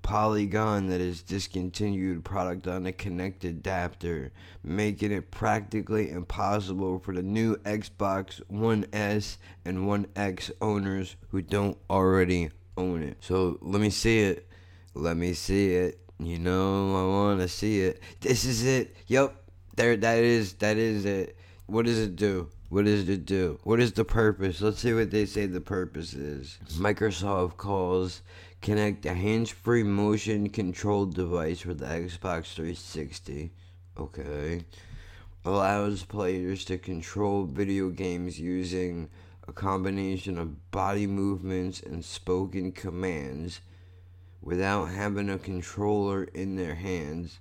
[SPEAKER 3] Polygon that is discontinued product on a Kinect adapter, making it practically impossible for the new Xbox One S and One X owners who don't already own it. So let me see it. Let me see it. You know I want to see it. This is it. Yep. There that is that is it. What does it do? What does it do? What is the purpose? Let's see what they say the purpose is. Microsoft calls Kinect a hands-free motion control device with the Xbox 360. Okay. Allows players to control video games using a combination of body movements and spoken commands without having a controller in their hands.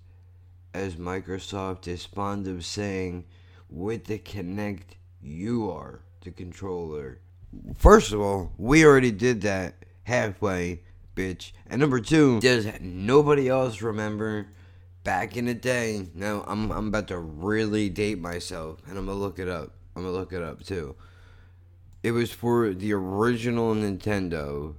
[SPEAKER 3] As Microsoft is fond of saying, with the Kinect, you are the controller. First of all, we already did that halfway bitch. And number two, does nobody else remember back in the day? Now I'm I'm about to really date myself, and I'm gonna look it up. I'm gonna look it up too. It was for the original Nintendo.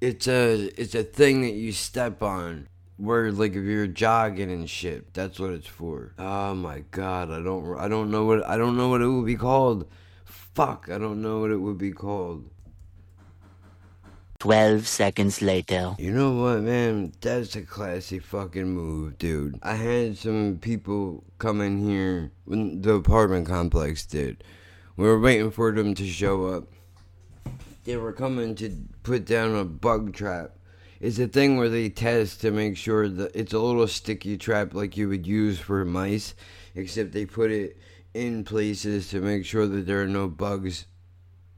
[SPEAKER 3] It's a it's a thing that you step on where like if you're jogging and shit that's what it's for oh my god i don't i don't know what i don't know what it would be called fuck i don't know what it would be called
[SPEAKER 13] 12 seconds later.
[SPEAKER 3] You know what, man? That's a classy fucking move, dude. I had some people come in here when the apartment complex did. We were waiting for them to show up. They were coming to put down a bug trap. It's a thing where they test to make sure that it's a little sticky trap like you would use for mice, except they put it in places to make sure that there are no bugs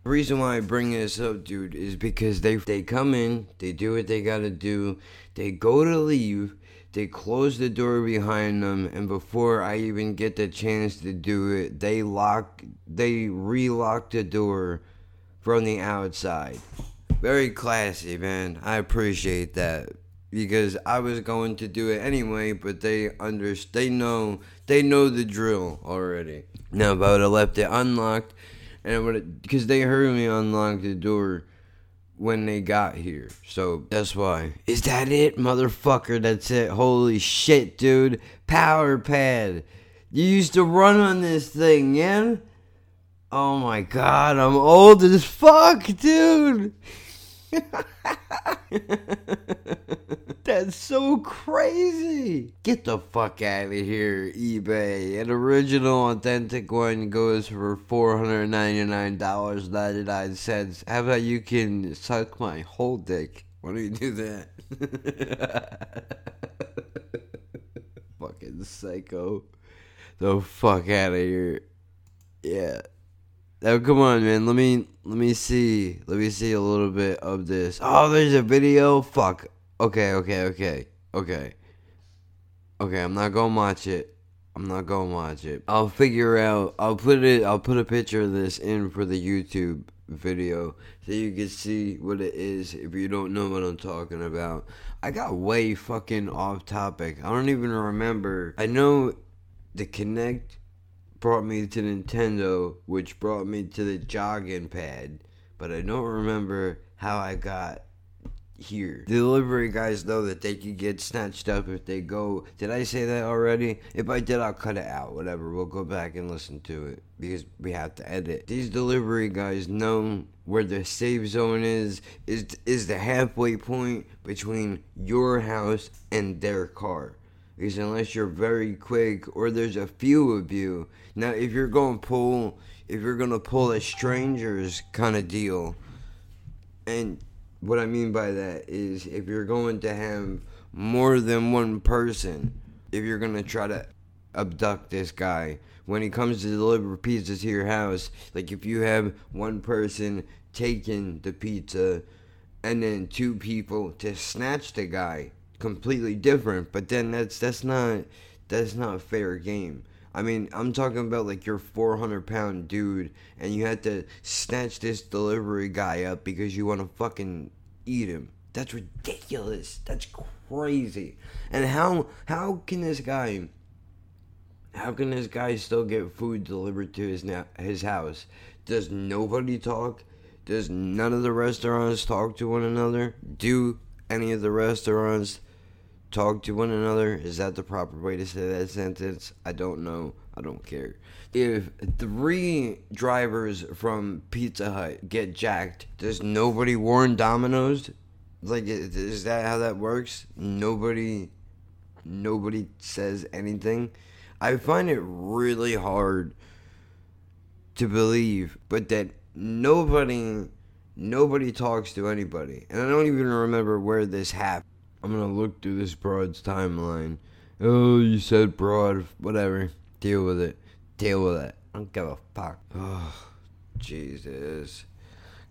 [SPEAKER 3] the reason why I bring this up, dude, is because they they come in, they do what they gotta do, they go to leave, they close the door behind them, and before I even get the chance to do it, they lock, they relock the door from the outside. Very classy, man. I appreciate that because I was going to do it anyway, but they under they know they know the drill already. Now, if I would have left it unlocked and because they heard me unlock the door when they got here. So that's why. Is that it, motherfucker? That's it. Holy shit, dude. Power pad. You used to run on this thing, yeah? Oh my god, I'm old as fuck, dude. That's so crazy. Get the fuck out of here, eBay. An original, authentic one goes for $499.99. How about you can suck my whole dick? Why don't you do that? Fucking psycho. The fuck out of here. Yeah. Oh, come on, man. Let me let me see. Let me see a little bit of this. Oh, there's a video. Fuck. Okay, okay, okay, okay, okay. I'm not gonna watch it. I'm not gonna watch it. I'll figure out. I'll put it. I'll put a picture of this in for the YouTube video so you can see what it is if you don't know what I'm talking about. I got way fucking off topic. I don't even remember. I know the Kinect brought me to Nintendo, which brought me to the jogging pad, but I don't remember how I got here. The delivery guys know that they can get snatched up if they go. Did I say that already? If I did, I'll cut it out. Whatever. We'll go back and listen to it because we have to edit. These delivery guys know where the safe zone is. Is is the halfway point between your house and their car. Because unless you're very quick or there's a few of you. Now, if you're going to pull, if you're going to pull a stranger's kind of deal, and what I mean by that is if you're going to have more than one person, if you're going to try to abduct this guy, when he comes to deliver pizzas to your house, like if you have one person taking the pizza and then two people to snatch the guy, completely different. But then that's that's not that's not fair game. I mean, I'm talking about like your 400 pound dude, and you had to snatch this delivery guy up because you want to fucking eat him. That's ridiculous. That's crazy. And how how can this guy? How can this guy still get food delivered to his na- his house? Does nobody talk? Does none of the restaurants talk to one another? Do any of the restaurants talk to one another? Is that the proper way to say that sentence? I don't know. I don't care. If three drivers from Pizza Hut get jacked, does nobody warn Domino's? Like, is that how that works? Nobody, nobody says anything. I find it really hard to believe, but that nobody, nobody talks to anybody, and I don't even remember where this happened. I'm gonna look through this broad's timeline. Oh, you said broad. Whatever. Deal with it. Deal with it. I don't give a fuck. Oh, Jesus.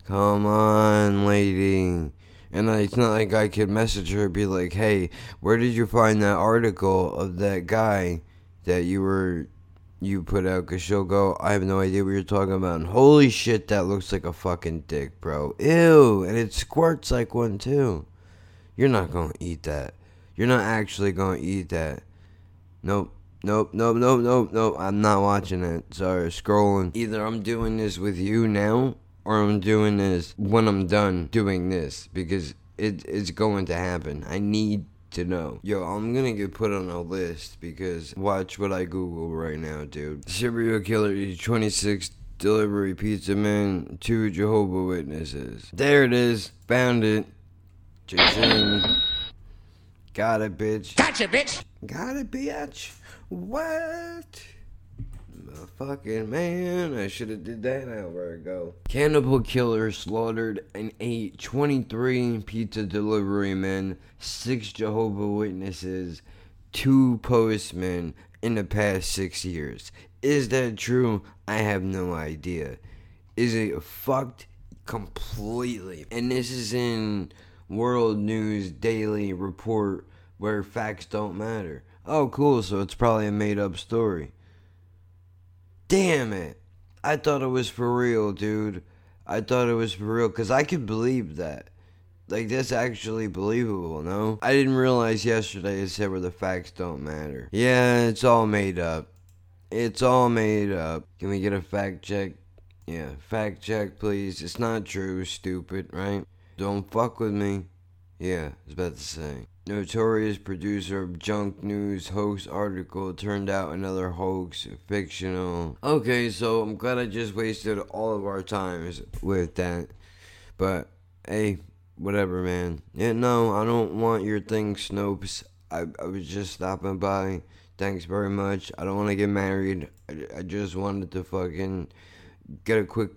[SPEAKER 3] Come on, lady. And it's not like I could message her and be like, hey, where did you find that article of that guy that you were you put out? Because she'll go, I have no idea what you're talking about. And holy shit, that looks like a fucking dick, bro. Ew. And it squirts like one, too. You're not going to eat that. You're not actually going to eat that. Nope. Nope, nope, nope, nope, nope. I'm not watching it. Sorry, scrolling. Either I'm doing this with you now, or I'm doing this when I'm done doing this because it, it's going to happen. I need to know. Yo, I'm gonna get put on a list because watch what I Google right now, dude. Serial killer, 26 delivery pizza man, two Jehovah Witnesses. There it is. Found it. Cha-ching. Got it, bitch.
[SPEAKER 2] Gotcha, bitch.
[SPEAKER 3] Got it, bitch. What? The Fucking man, I should have did that hour ago. Cannibal killer slaughtered and ate 23 pizza delivery men, 6 Jehovah Witnesses, 2 postmen in the past 6 years. Is that true? I have no idea. Is it fucked? Completely. And this is in World News Daily Report where facts don't matter. Oh, cool, so it's probably a made up story. Damn it. I thought it was for real, dude. I thought it was for real because I could believe that. Like, that's actually believable, no? I didn't realize yesterday it said where the facts don't matter. Yeah, it's all made up. It's all made up. Can we get a fact check? Yeah, fact check, please. It's not true, stupid, right? Don't fuck with me. Yeah, I was about to say. Notorious producer of junk news hoax article turned out another hoax, fictional. Okay, so I'm glad I just wasted all of our times with that. But hey, whatever, man. Yeah, no, I don't want your thing, Snopes. I, I was just stopping by. Thanks very much. I don't want to get married. I, I just wanted to fucking get a quick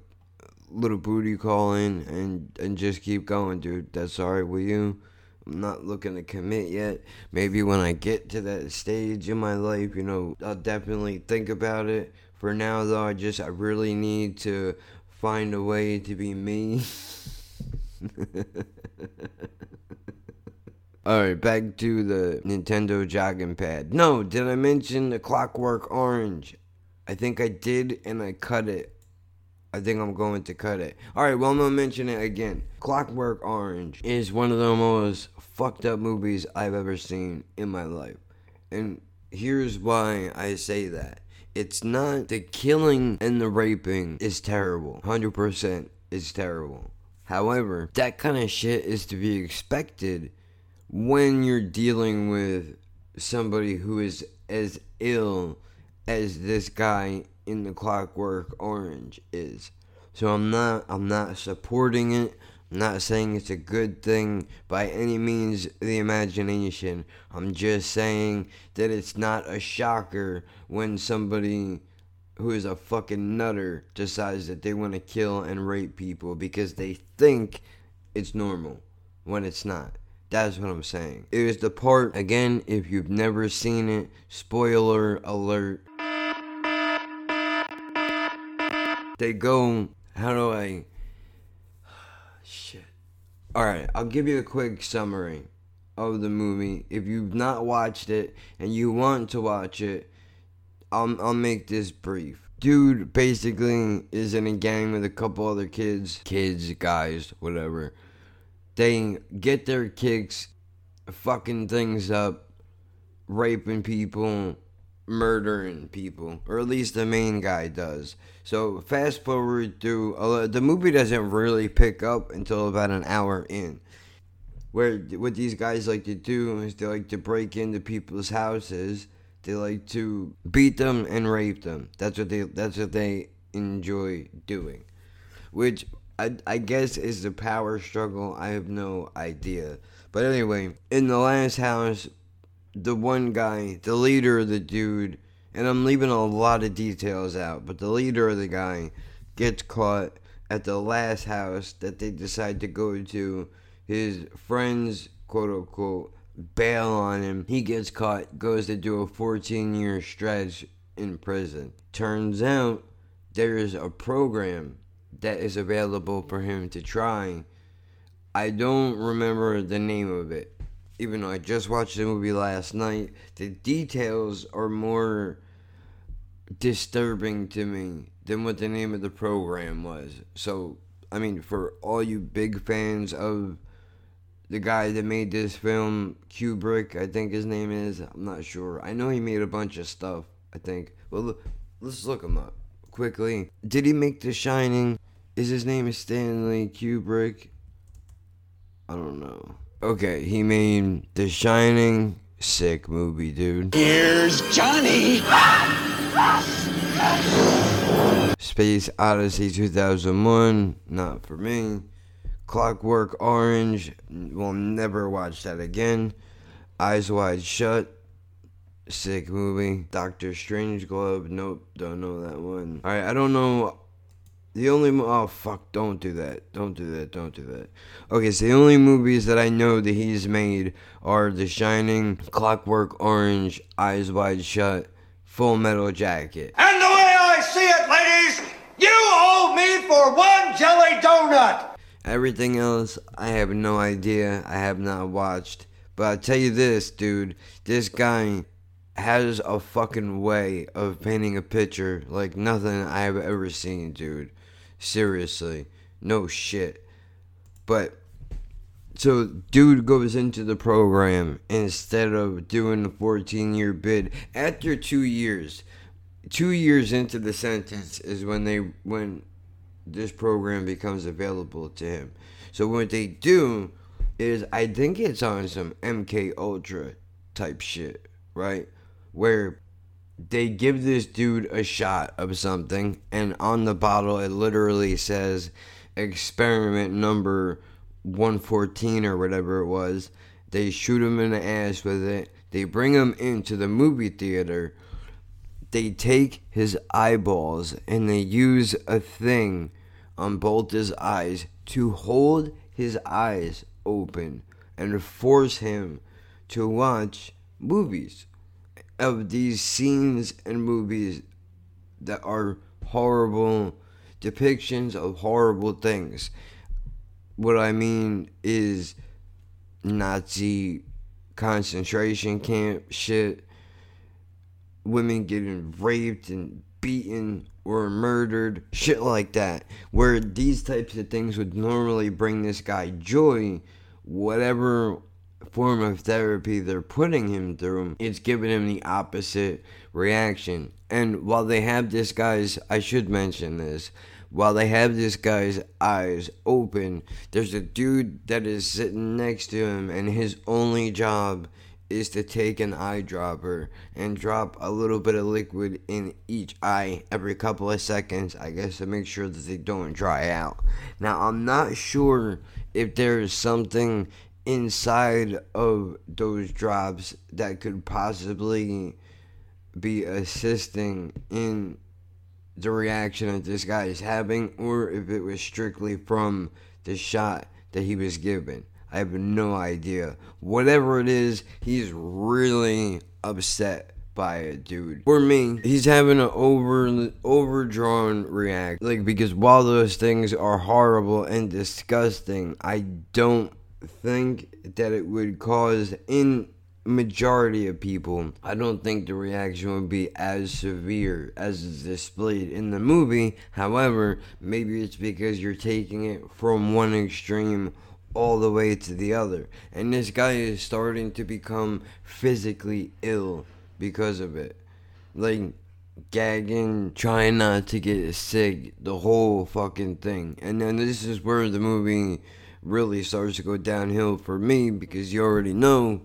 [SPEAKER 3] little booty call in and, and just keep going, dude. That's alright with you. I'm not looking to commit yet. Maybe when I get to that stage in my life, you know, I'll definitely think about it. For now, though, I just, I really need to find a way to be me. Alright, back to the Nintendo jogging pad. No, did I mention the Clockwork Orange? I think I did, and I cut it. I think I'm going to cut it. Alright, well, I'm gonna mention it again. Clockwork Orange is one of the most fucked up movies I've ever seen in my life. And here's why I say that. It's not the killing and the raping is terrible. 100% is terrible. However, that kind of shit is to be expected when you're dealing with somebody who is as ill as this guy in the Clockwork Orange is. So I'm not I'm not supporting it. I'm not saying it's a good thing by any means the imagination. I'm just saying that it's not a shocker when somebody who is a fucking nutter decides that they want to kill and rape people because they think it's normal when it's not. That's what I'm saying. It was the part, again, if you've never seen it, spoiler alert. They go, how do I. Shit. Alright, I'll give you a quick summary of the movie. If you've not watched it and you want to watch it, I'll, I'll make this brief. Dude basically is in a gang with a couple other kids, kids, guys, whatever. They get their kicks, fucking things up, raping people, murdering people, or at least the main guy does. So fast forward through, uh, the movie doesn't really pick up until about an hour in. Where what these guys like to do is they like to break into people's houses they like to beat them and rape them. That's what they that's what they enjoy doing. Which I I guess is the power struggle. I have no idea. But anyway, in the last house, the one guy, the leader of the dude, and I'm leaving a lot of details out, but the leader of the guy gets caught at the last house that they decide to go to. His friends, quote unquote, bail on him. He gets caught, goes to do a 14 year stretch in prison. Turns out there's a program that is available for him to try. I don't remember the name of it. Even though I just watched the movie last night, the details are more disturbing to me than what the name of the program was. So, I mean, for all you big fans of the guy that made this film, Kubrick, I think his name is. I'm not sure. I know he made a bunch of stuff. I think. Well, let's look him up quickly. Did he make The Shining? Is his name Stanley Kubrick? I don't know. Okay, he made The Shining. Sick movie, dude.
[SPEAKER 2] Here's Johnny.
[SPEAKER 3] Space Odyssey 2001. Not for me. Clockwork Orange, will never watch that again. Eyes Wide Shut, sick movie. Doctor Strange Glove, nope, don't know that one. Alright, I don't know. The only mo- oh fuck, don't do that, don't do that, don't do that. Okay, so the only movies that I know that he's made are The Shining, Clockwork Orange, Eyes Wide Shut, Full Metal Jacket.
[SPEAKER 2] And the way I see it, ladies, you owe me for one jelly donut.
[SPEAKER 3] Everything else, I have no idea. I have not watched. But I'll tell you this, dude. This guy has a fucking way of painting a picture like nothing I have ever seen, dude. Seriously. No shit. But, so, dude goes into the program instead of doing a 14 year bid. After two years, two years into the sentence is when they, when this program becomes available to him. So what they do is I think it's on some MK Ultra type shit, right? Where they give this dude a shot of something and on the bottle it literally says experiment number 114 or whatever it was. They shoot him in the ass with it. They bring him into the movie theater. They take his eyeballs and they use a thing on both his eyes to hold his eyes open and force him to watch movies of these scenes and movies that are horrible depictions of horrible things. What I mean is Nazi concentration camp shit, women getting raped and beaten or murdered, shit like that. Where these types of things would normally bring this guy joy, whatever form of therapy they're putting him through, it's giving him the opposite reaction. And while they have this guy's, I should mention this, while they have this guy's eyes open, there's a dude that is sitting next to him, and his only job is to take an eyedropper and drop a little bit of liquid in each eye every couple of seconds, I guess, to make sure that they don't dry out. Now, I'm not sure if there's something inside of those drops that could possibly be assisting in the reaction that this guy is having, or if it was strictly from the shot that he was given. I have no idea. Whatever it is, he's really upset by it, dude. For me, he's having an over overdrawn react. Like because while those things are horrible and disgusting, I don't think that it would cause in majority of people, I don't think the reaction would be as severe as is displayed in the movie. However, maybe it's because you're taking it from one extreme all the way to the other. And this guy is starting to become physically ill because of it. Like, gagging, trying not to get sick, the whole fucking thing. And then this is where the movie really starts to go downhill for me because you already know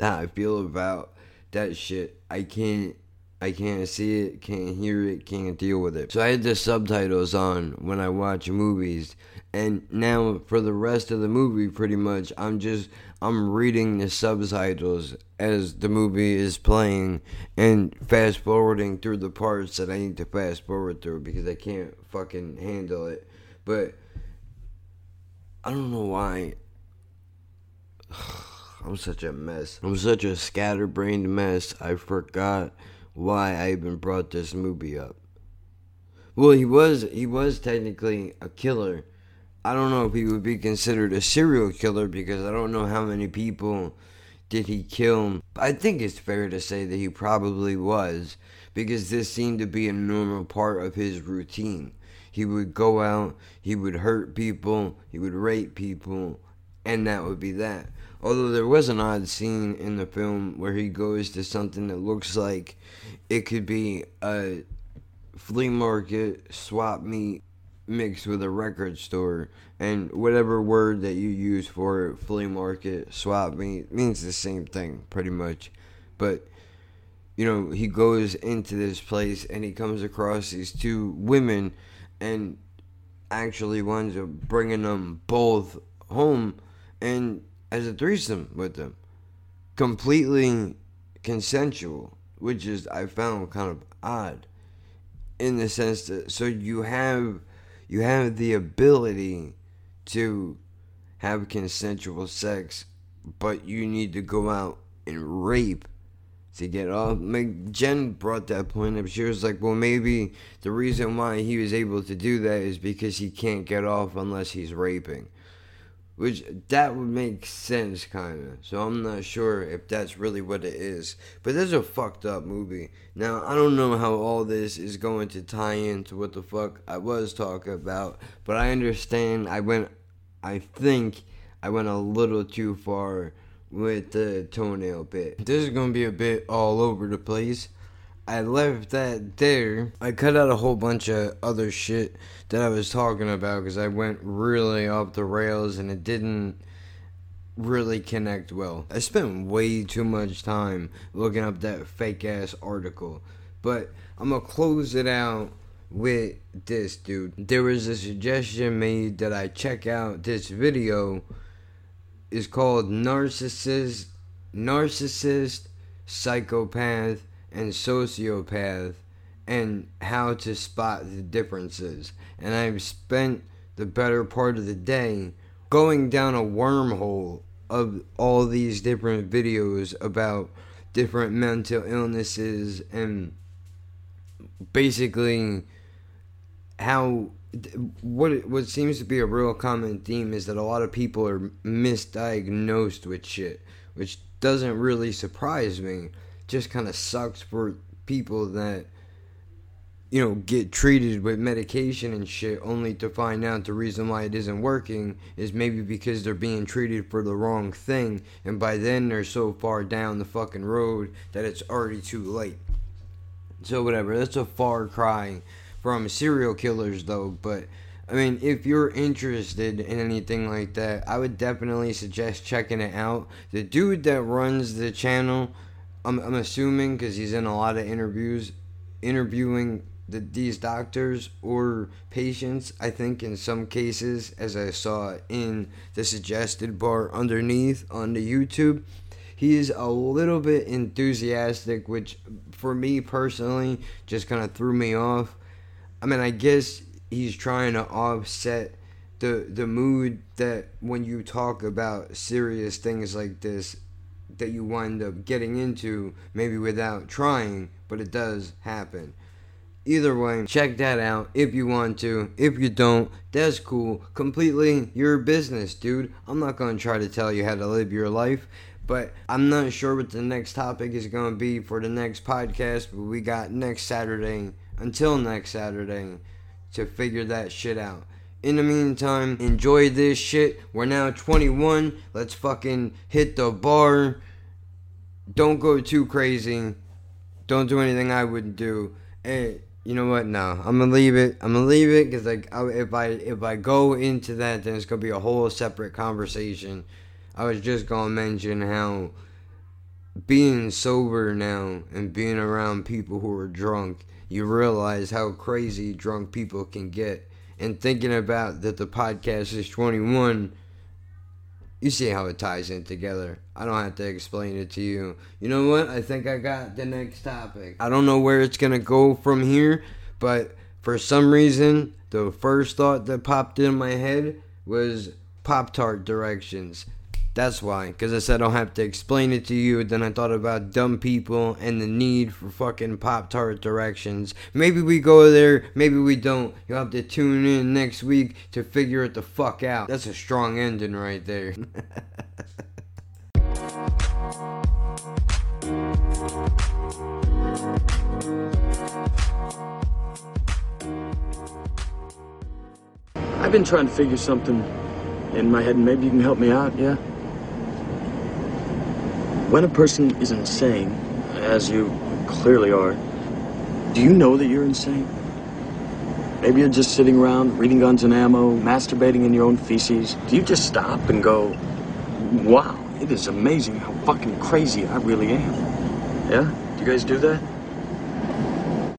[SPEAKER 3] how I feel about that shit. I can't I can't see it, can't hear it, can't deal with it. So I had the subtitles on when I watch movies. And now for the rest of the movie pretty much I'm just I'm reading the subtitles as the movie is playing and fast forwarding through the parts that I need to fast forward through because I can't fucking handle it. But I don't know why I'm such a mess. I'm such a scatterbrained mess. I forgot why I even brought this movie up. Well, he was he was technically a killer. I don't know if he would be considered a serial killer because I don't know how many people did he kill. I think it's fair to say that he probably was because this seemed to be a normal part of his routine. He would go out, he would hurt people, he would rape people, and that would be that. Although there was an odd scene in the film where he goes to something that looks like it could be a flea market swap meet mixed with a record store, and whatever word that you use for flea market, swap meet, means the same thing pretty much. But you know, he goes into this place and he comes across these two women, and actually winds up bringing them both home, and as a threesome with them. Completely consensual, which is I found kind of odd in the sense that so you have you have the ability to have consensual sex, but you need to go out and rape to get off. Like Jen brought that point up. She was like, "Well, maybe the reason why he was able to do that is because he can't get off unless he's raping." Which that would make sense, kind of. So I'm not sure if that's really what it is. But that's a fucked up movie. Now I don't know how all this is going to tie into what the fuck I was talking about, but I understand. I went. I think I went a little too far with the toenail bit. This is gonna be a bit all over the place. I left that there. I cut out a whole bunch of other shit that I was talking about because I went really off the rails and it didn't really connect well. I spent way too much time looking up that fake ass article. But I'm gonna close it out with this, dude. There was a suggestion made that I check out this video. It's called Narcissist, Narcissist, Psychopath, and Sociopath, and how to spot the differences. And I've spent the better part of the day going down a wormhole of all these different videos about different mental illnesses and basically how what what seems to be a real common theme is that a lot of people are misdiagnosed with shit, which doesn't really surprise me. Just kind of sucks for people that you know get treated with medication and shit only to find out the reason why it isn't working is maybe because they're being treated for the wrong thing and by then they're so far down the fucking road that it's already too late. So whatever, that's a far cry from serial killers though, but I mean, if you're interested in anything like that, I would definitely suggest checking it out. The dude that runs the channel, I'm, I'm assuming because he's in a lot of interviews, interviewing the, these doctors or patients, I think in some cases, as I saw in the suggested bar underneath on the YouTube, he is a little bit enthusiastic, which for me personally just kind of threw me off I mean, I guess he's trying to offset the the mood that when you talk about serious things like this that you wind up getting into maybe without trying, but it does happen. Either way, check that out if you want to. If you don't, that's cool. Completely your business, dude. I'm not going to try to tell you how to live your life, but I'm not sure what the next topic is going to be for the next podcast, but we got next Saturday until next Saturday to figure that shit out. In the meantime, enjoy this shit. We're now 21. Let's fucking hit the bar. Don't go too crazy. Don't do anything I wouldn't do. And you know what? No, I'm gonna leave it. I'm gonna leave it because like I, if I if I go into that, then it's gonna be a whole separate conversation. I was just gonna mention how being sober now and being around people who are drunk you realize how crazy drunk people can get. And thinking about that the podcast is 21, you see how it ties in together. I don't have to explain it to you. You know what? I think I got the next topic. I don't know where it's going to go from here, but for some reason, the first thought that popped in my head was Pop Tart directions. That's why, because I said I don't have to explain it to you. Then I thought about dumb people and the need for fucking Pop Tart directions. Maybe we go there, maybe we don't. You'll have to tune in next week to figure it the fuck out. That's a strong ending right there.
[SPEAKER 4] I've been trying to figure something in my head, and maybe you can help me out, yeah? When a person is insane, as you clearly are, do you know that you're insane? Maybe you're just sitting around reading guns and ammo, masturbating in your own feces. Do you just stop and go, wow, it is amazing how fucking crazy I really am? Yeah? Do you guys do that?